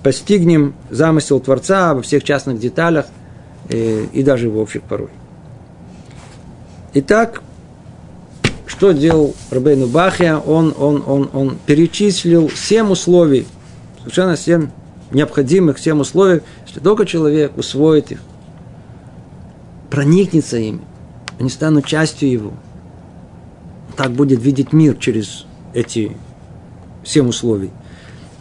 постигнем замысел Творца во всех частных деталях э, и даже в общих порой. Итак, что делал Рабейну Бахия? Он, он, он, он перечислил семь условий, совершенно семь необходимых, семь условий, если только человек усвоит их, проникнется ими, они станут частью его. Так будет видеть мир через эти семь условий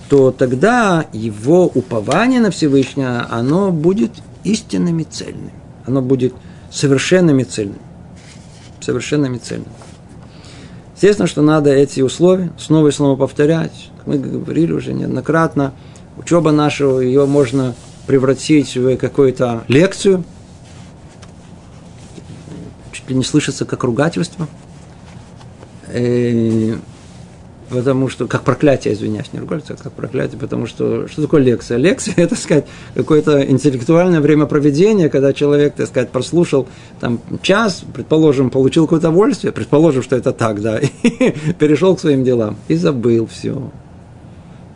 то тогда его упование на Всевышнего, оно будет истинным и цельным. Оно будет совершенным и цельным. Совершенным и цельным. Естественно, что надо эти условия снова и снова повторять. Мы говорили уже неоднократно, учеба нашего, ее можно превратить в какую-то лекцию – чуть ли не слышится как ругательство. Э, потому что, как проклятие, извиняюсь, не ругаться, как проклятие, потому что, что такое лекция? Лекция – это, так сказать, какое-то интеллектуальное времяпроведение, когда человек, так сказать, прослушал там час, предположим, получил какое-то удовольствие, предположим, что это так, да, и перешел к своим делам, и забыл все.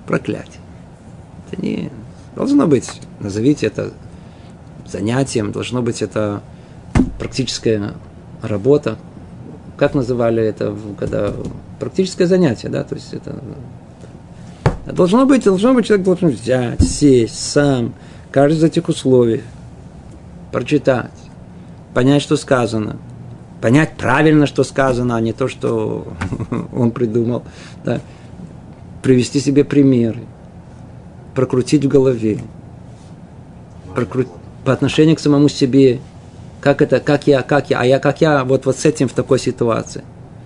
Проклятие. Это не... Должно быть, назовите это занятием, должно быть это практическая работа, как называли это, когда практическое занятие, да, то есть это должно быть, должно быть, человек должен взять, сесть сам, каждый из этих условий, прочитать, понять, что сказано, понять правильно, что сказано, а не то, что он придумал, да, привести себе примеры, прокрутить в голове, прокрутить по отношению к самому себе, как это, как я, как я, а я, как я вот, вот с этим в такой ситуации.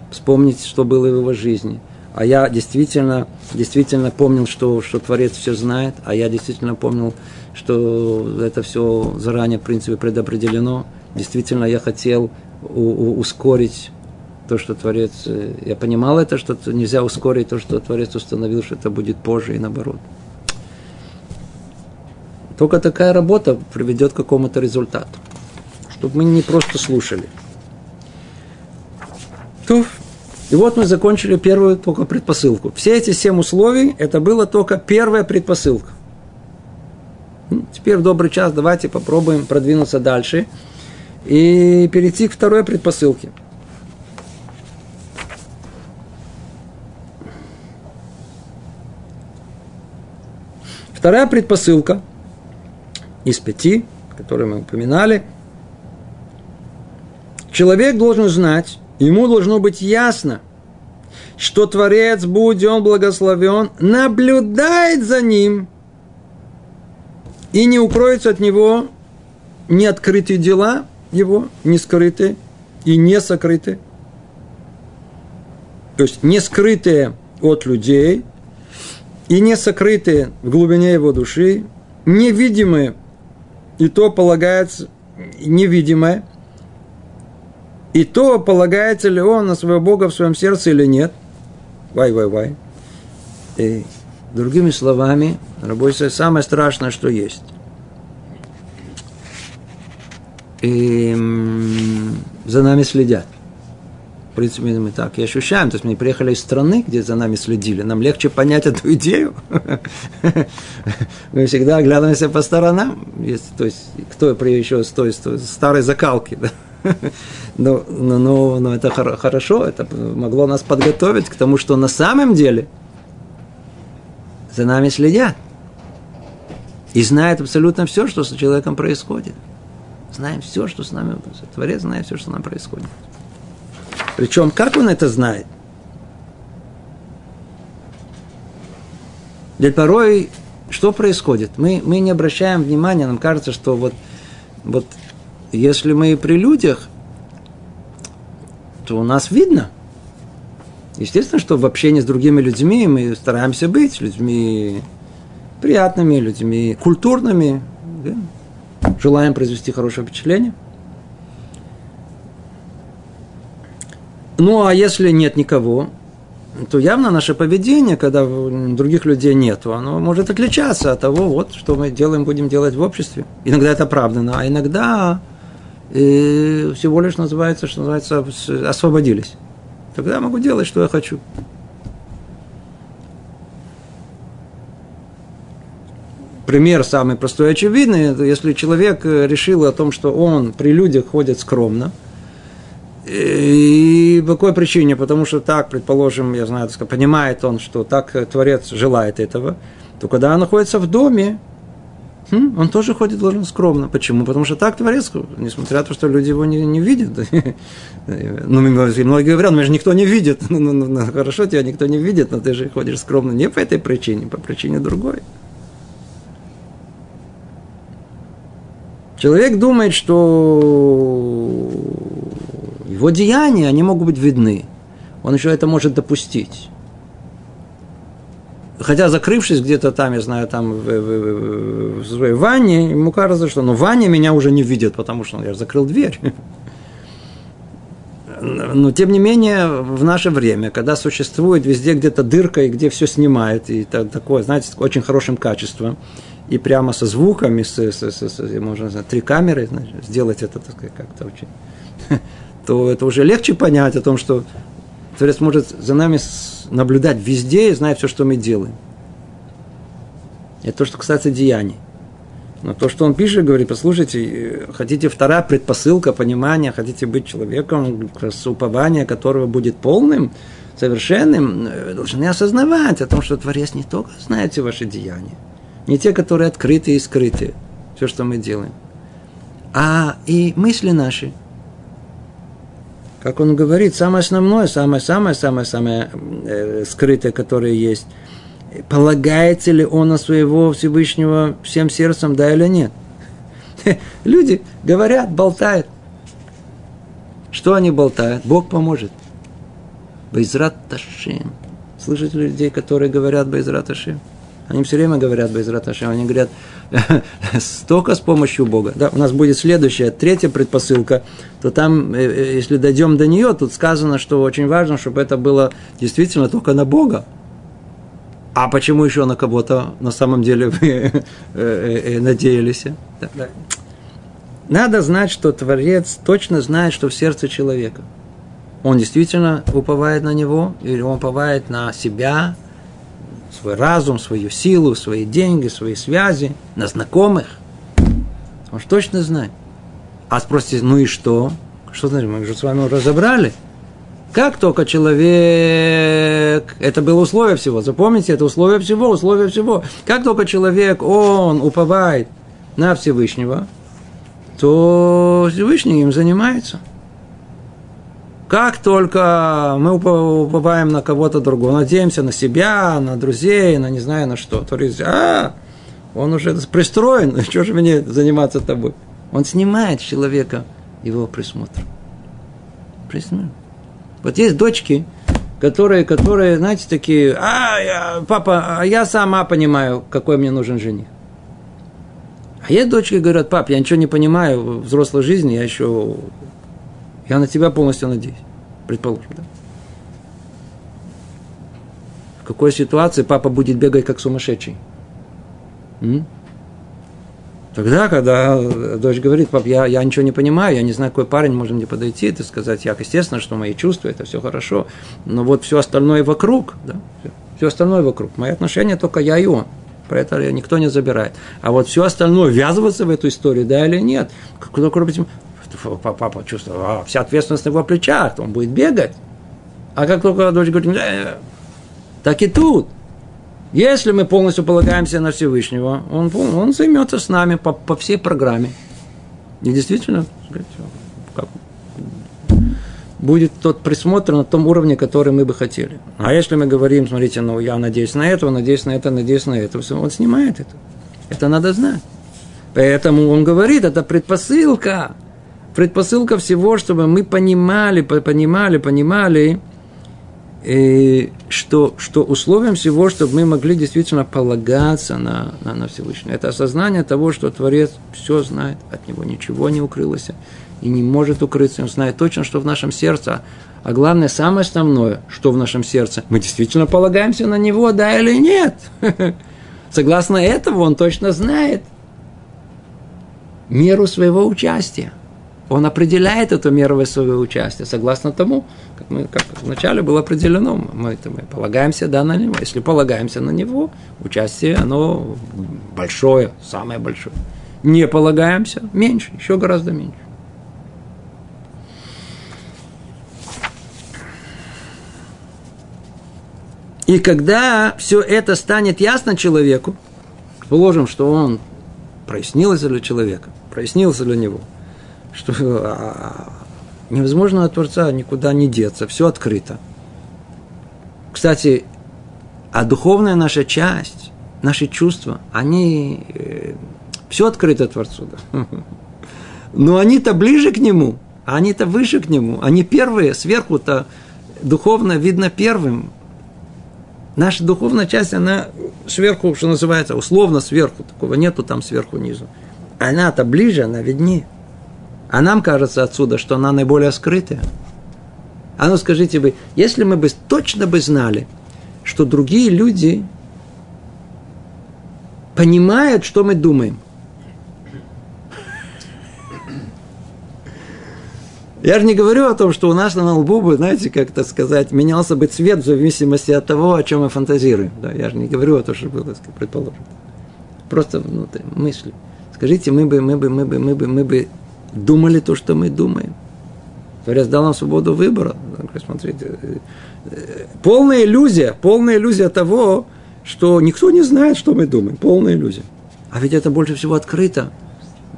Вспомнить, что было в его жизни. А я действительно, действительно помнил, что, что Творец все знает, а я действительно помнил, что это все заранее, в принципе, предопределено. Действительно, я хотел у, у, ускорить то, что Творец... Э, я понимал это, что нельзя ускорить то, что Творец установил, что это будет позже и наоборот. Только такая работа приведет к какому-то результату чтобы мы не просто слушали. То, и вот мы закончили первую только предпосылку. Все эти семь условий, это было только первая предпосылка. Теперь в добрый час давайте попробуем продвинуться дальше и перейти к второй предпосылке. Вторая предпосылка из пяти, которые мы упоминали – Человек должен знать, ему должно быть ясно, что Творец, будь он благословен, наблюдает за ним и не укроется от него не открытые дела его, не скрытые и не сокрытые. То есть не скрытые от людей и не сокрытые в глубине его души, невидимые, и то полагается невидимое – и то, полагается ли он на своего Бога в своем сердце или нет. Вай-вай-вай. И другими словами, рабочая самое страшное, что есть. И за нами следят. В принципе, мы так и ощущаем. То есть мы приехали из страны, где за нами следили. Нам легче понять эту идею. Мы всегда оглядываемся по сторонам. То есть, кто еще с той старой закалки. Да? но, но, но, но это хорошо, это могло нас подготовить к тому, что на самом деле за нами следят. И знают абсолютно все, что с человеком происходит. Знаем все, что с нами Творец знает все, что с нами происходит. Причем, как он это знает? Ведь порой что происходит? Мы, мы не обращаем внимания, нам кажется, что вот, вот если мы при людях, то у нас видно. Естественно, что в общении с другими людьми мы стараемся быть людьми приятными, людьми культурными, да? желаем произвести хорошее впечатление. Ну, а если нет никого, то явно наше поведение, когда других людей нет, оно может отличаться от того, вот, что мы делаем, будем делать в обществе. Иногда это оправдано, а иногда и всего лишь называется, что называется, освободились. Тогда я могу делать, что я хочу. Пример самый простой и очевидный, если человек решил о том, что он при людях ходит скромно, и по какой причине? Потому что так, предположим, я знаю, понимает он, что так Творец желает этого, то когда он находится в доме, Хм? Он тоже ходит должен скромно. Почему? Потому что так Творец, несмотря на то, что люди его не, не видят. ну, многие говорят, меня же никто не видит. Ну, ну, ну, хорошо, тебя никто не видит, но ты же ходишь скромно не по этой причине, по причине другой. Человек думает, что его деяния, они могут быть видны. Он еще это может допустить. Хотя закрывшись где-то там, я знаю, там в, в, в, своей ванне, ему кажется, что ну, в ванне меня уже не видят, потому что ну, я закрыл дверь. но тем не менее, в наше время, когда существует везде где-то дырка, и где все снимает, и такое, знаете, очень хорошим качеством, и прямо со звуками, с, с, с, с можно сказать, три камеры, значит, сделать это так сказать, как-то очень, то это уже легче понять о том, что Творец может за нами наблюдать везде и знать все, что мы делаем. Это то, что касается деяний. Но то, что он пишет, говорит, послушайте, хотите вторая предпосылка понимания, хотите быть человеком, с упования которого будет полным, совершенным, должны осознавать о том, что Творец не только знает все ваши деяния, не те, которые открыты и скрыты, все, что мы делаем, а и мысли наши. Как он говорит, самое основное, самое-самое-самое-самое э, скрытое, которое есть – полагается ли он на своего Всевышнего всем сердцем, да или нет. Люди говорят, болтают. Что они болтают? Бог поможет. Байзрат Ташем. Слышите людей, которые говорят Байзрат Ташем? Они все время говорят Байзрат Ташем. Они говорят, столько с помощью Бога. Да, у нас будет следующая, третья предпосылка, то там, э, э, если дойдем до нее, тут сказано, что очень важно, чтобы это было действительно только на Бога. А почему еще на кого-то на самом деле вы э, э, э, надеялись? Надо знать, что Творец точно знает, что в сердце человека. Он действительно уповает на него, или он уповает на себя, свой разум, свою силу, свои деньги, свои связи, на знакомых. Он же точно знает. А спросите, ну и что? Что значит, мы же с вами разобрали – как только человек, это было условие всего, запомните, это условие всего, условие всего. Как только человек, он уповает на Всевышнего, то Всевышний им занимается. Как только мы уповаем на кого-то другого, надеемся на себя, на друзей, на не знаю на что, то есть, а, он уже пристроен, что же мне заниматься тобой? Он снимает человека его присмотр. Присмотр. Вот есть дочки, которые, которые, знаете, такие, а, я, папа, а я сама понимаю, какой мне нужен жених. А есть дочки, говорят, пап, я ничего не понимаю в взрослой жизни, я еще, я на тебя полностью надеюсь, предположим, да. В какой ситуации папа будет бегать как сумасшедший? М? Тогда, когда дочь говорит, пап, я, я ничего не понимаю, я не знаю, какой парень может мне подойти, это сказать, я, естественно, что мои чувства, это все хорошо, но вот все остальное вокруг, да, все, все остальное вокруг, мои отношения только я и он, про это никто не забирает. А вот все остальное, ввязываться в эту историю, да или нет, кто этим, папа чувствует, а, вся ответственность на его плечах, он будет бегать. А как только дочь говорит, э, так и тут. Если мы полностью полагаемся на Всевышнего, он, он займется с нами по, по всей программе. И действительно, как, будет тот присмотр на том уровне, который мы бы хотели. А если мы говорим, смотрите, ну я надеюсь на это, надеюсь на это, надеюсь на это, он снимает это. Это надо знать. Поэтому он говорит, это предпосылка. Предпосылка всего, чтобы мы понимали, понимали, понимали, и что, что условием всего, чтобы мы могли действительно полагаться на, на, на Всевышнего. Это осознание того, что Творец все знает, от него ничего не укрылось и не может укрыться. Он знает точно, что в нашем сердце. А главное, самое основное, что в нашем сердце, мы действительно полагаемся на него, да или нет. Согласно этому, он точно знает меру своего участия. Он определяет эту меру своего участия, согласно тому, как, мы, как вначале было определено, мы, это, мы полагаемся да, на него. Если полагаемся на него, участие, оно большое, самое большое. Не полагаемся, меньше, еще гораздо меньше. И когда все это станет ясно человеку, положим, что он прояснился для человека, прояснился для него – что а, невозможно от Творца никуда не деться, все открыто. Кстати, а духовная наша часть, наши чувства, они э, все открыто Творцу. Да? Но они-то ближе к Нему, а они-то выше к Нему. Они первые, сверху-то духовно видно первым. Наша духовная часть, она сверху, что называется, условно сверху, такого нету там сверху низу. Она-то ближе, она виднее. А нам кажется отсюда, что она наиболее скрытая. А ну скажите вы, если мы бы точно бы знали, что другие люди понимают, что мы думаем. Я же не говорю о том, что у нас на лбу бы, знаете, как это сказать, менялся бы цвет в зависимости от того, о чем мы фантазируем. Да, я же не говорю о том, что было, предположим. Просто внутри мысли. Скажите, мы бы, мы бы, мы бы, мы бы, мы бы думали то, что мы думаем. Творец дал нам свободу выбора. Смотрите, э, э, полная иллюзия, полная иллюзия того, что никто не знает, что мы думаем. Полная иллюзия. А ведь это больше всего открыто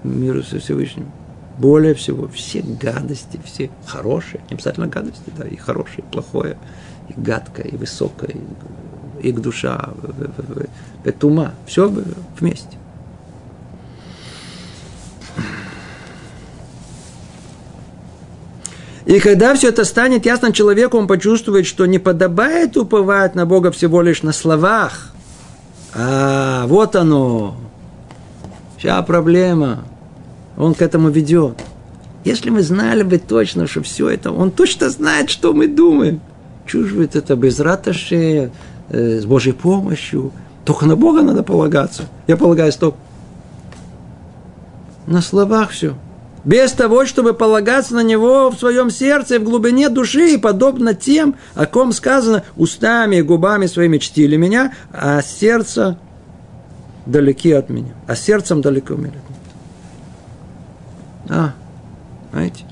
миру со Всевышним. Более всего, все гадости, все хорошие, не обязательно гадости, да, и хорошие, и плохое, и гадкое, и высокое, и, и душа, и тума, все вместе. И когда все это станет ясно человеку, он почувствует, что не подобает уповать на Бога всего лишь на словах. А, вот оно. Вся проблема. Он к этому ведет. Если мы знали бы точно, что все это, он точно знает, что мы думаем. Чувствует это без раташи, э, с Божьей помощью. Только на Бога надо полагаться. Я полагаюсь только на словах все без того, чтобы полагаться на него в своем сердце и в глубине души, и подобно тем, о ком сказано, устами и губами своими чтили меня, а сердце далеки от меня, а сердцем далеко меня. А, знаете,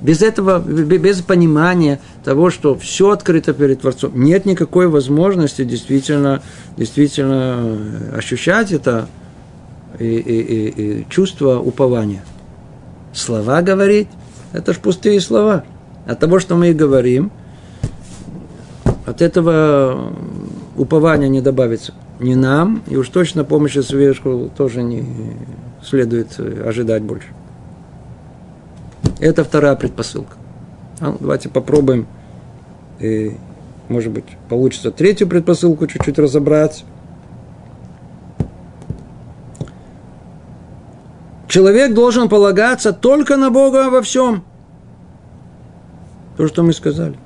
без этого, без понимания того, что все открыто перед Творцом, нет никакой возможности действительно, действительно ощущать это и, и, и, и чувство упования – слова говорить, это ж пустые слова. От того, что мы и говорим, от этого упования не добавится ни нам, и уж точно помощи сверху тоже не следует ожидать больше. Это вторая предпосылка. А, давайте попробуем, и, может быть, получится третью предпосылку чуть-чуть разобрать. Человек должен полагаться только на Бога во всем. То, что мы сказали.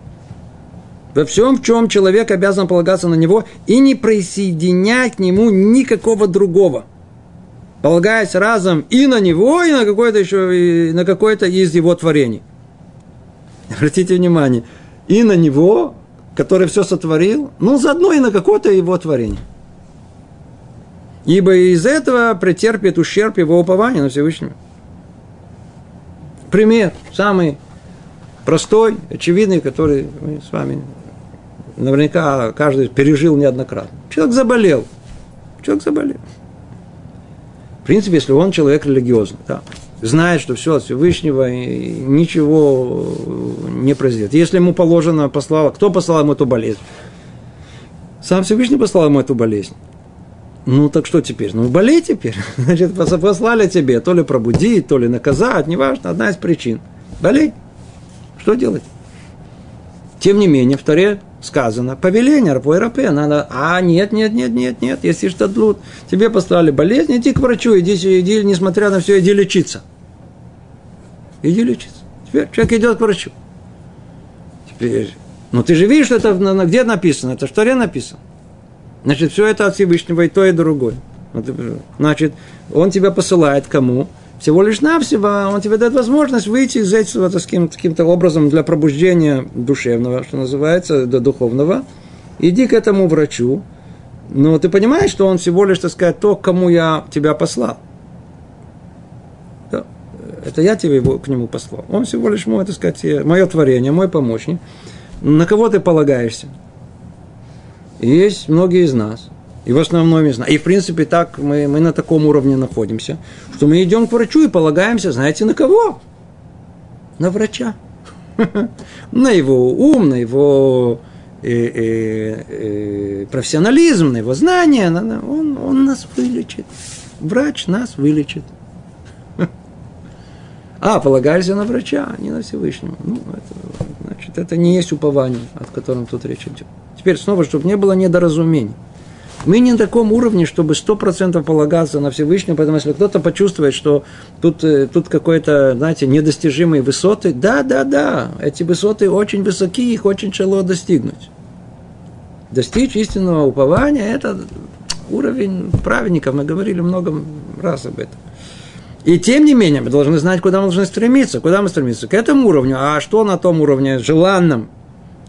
Во всем, в чем человек обязан полагаться на Него и не присоединять к Нему никакого другого. Полагаясь разом и на Него, и на какое-то еще, и на какое-то из Его творений. Обратите внимание, и на Него, который все сотворил, ну, заодно и на какое-то Его творение – ибо из этого претерпит ущерб его упования на Всевышнего. Пример, самый простой, очевидный, который мы с вами наверняка каждый пережил неоднократно. Человек заболел. Человек заболел. В принципе, если он человек религиозный, да, знает, что все от Всевышнего, и ничего не произойдет. Если ему положено, послал, кто послал ему эту болезнь? Сам Всевышний послал ему эту болезнь. Ну так что теперь? Ну болей теперь. Значит, послали тебе то ли пробудить, то ли наказать, неважно, одна из причин. Болей. Что делать? Тем не менее, в Торе сказано, повеление, рапой рапе, надо, а нет, нет, нет, нет, нет, если что тлут, тебе послали болезнь, иди к врачу, иди, иди, несмотря на все, иди лечиться. Иди лечиться. Теперь человек идет к врачу. Теперь, ну ты же видишь, что это где написано, это в Торе написано. Значит, все это от Всевышнего и то, и другое. Значит, он тебя посылает кому? Всего лишь навсего он тебе дает возможность выйти из этого таким, таким-то образом для пробуждения душевного, что называется, до духовного. Иди к этому врачу, но ты понимаешь, что он всего лишь, так сказать, то, кому я тебя послал. Это я тебе его, к нему послал. Он всего лишь мой, так сказать, мое творение, мой помощник. На кого ты полагаешься? Есть многие из нас, и в основном из нас. И, в принципе, так мы, мы на таком уровне находимся, что мы идем к врачу и полагаемся, знаете, на кого? На врача. На его ум, на его э, э, э, профессионализм, на его знания. Он, он нас вылечит. Врач нас вылечит. А, полагаешься на врача, а не на Всевышнего. Ну, это, значит, это не есть упование, о котором тут речь идет. Теперь снова, чтобы не было недоразумений. Мы не на таком уровне, чтобы сто процентов полагаться на Всевышнего, поэтому если кто-то почувствует, что тут, э, тут какой-то, знаете, недостижимые высоты, да, да, да, эти высоты очень высокие, их очень тяжело достигнуть. Достичь истинного упования – это уровень праведников, мы говорили много раз об этом. И тем не менее, мы должны знать, куда мы должны стремиться. Куда мы стремимся? К этому уровню. А что на том уровне желанном,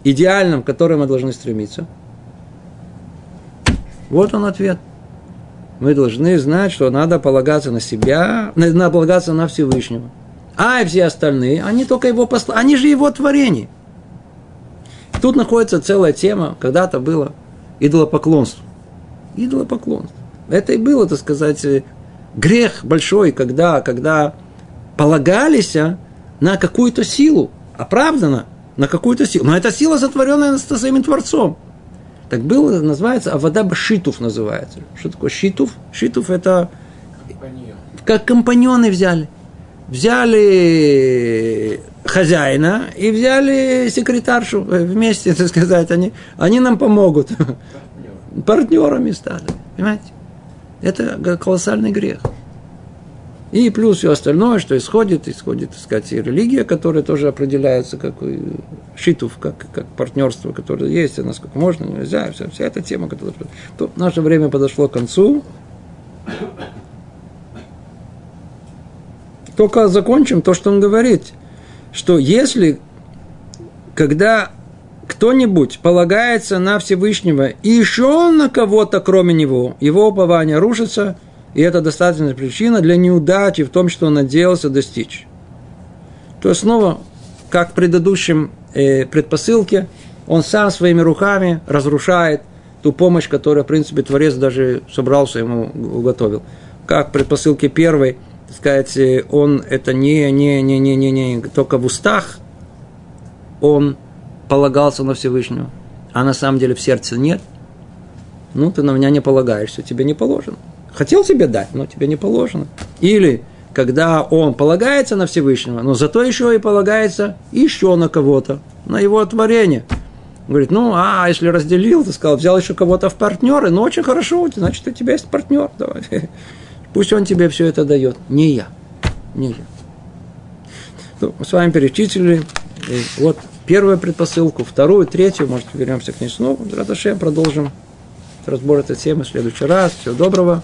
идеальном, к которому мы должны стремиться? Вот он ответ. Мы должны знать, что надо полагаться на себя, надо полагаться на Всевышнего. А и все остальные, они только его посла, они же его творение. Тут находится целая тема, когда-то было идолопоклонство. Идолопоклонство. Это и было, так сказать, грех большой, когда, когда полагались на какую-то силу, оправданно на какую-то силу. Но эта сила сотворенная своим Творцом. Так было, называется, Авадаб Шитов называется. Что такое Шитов? Шитов это Компаньон. как компаньоны взяли. Взяли хозяина и взяли секретаршу вместе, так сказать. Они, они нам помогут. Партнер. Партнерами стали. Понимаете? Это колоссальный грех. И плюс все остальное, что исходит, исходит, так сказать, и религия, которая тоже определяется как шитов, как, как партнерство, которое есть, насколько можно, нельзя, вся, вся эта тема, которая... То наше время подошло к концу. Только закончим то, что он говорит, что если, когда кто-нибудь полагается на Всевышнего и еще на кого-то, кроме него, его упование рушится, и это достаточная причина для неудачи в том, что он надеялся достичь. То есть снова, как в предыдущем э, предпосылке, он сам своими руками разрушает ту помощь, которую, в принципе, Творец даже собрался ему уготовил. Как в предпосылке первой, так сказать, э, он это не, не, не, не, не, не только в устах, он полагался на Всевышнего, а на самом деле в сердце нет, ну, ты на меня не полагаешься, тебе не положено. Хотел тебе дать, но тебе не положено. Или когда он полагается на Всевышнего, но зато еще и полагается еще на кого-то, на его творение. Говорит, ну, а если разделил, ты сказал, взял еще кого-то в партнеры, ну, очень хорошо, значит, у тебя есть партнер, давай. Пусть он тебе все это дает, не я, не я. Ну, мы с вами перечислили, вот первую предпосылку, вторую, третью, может, вернемся к ней снова. Радашем, продолжим разбор этой темы в следующий раз. Всего доброго.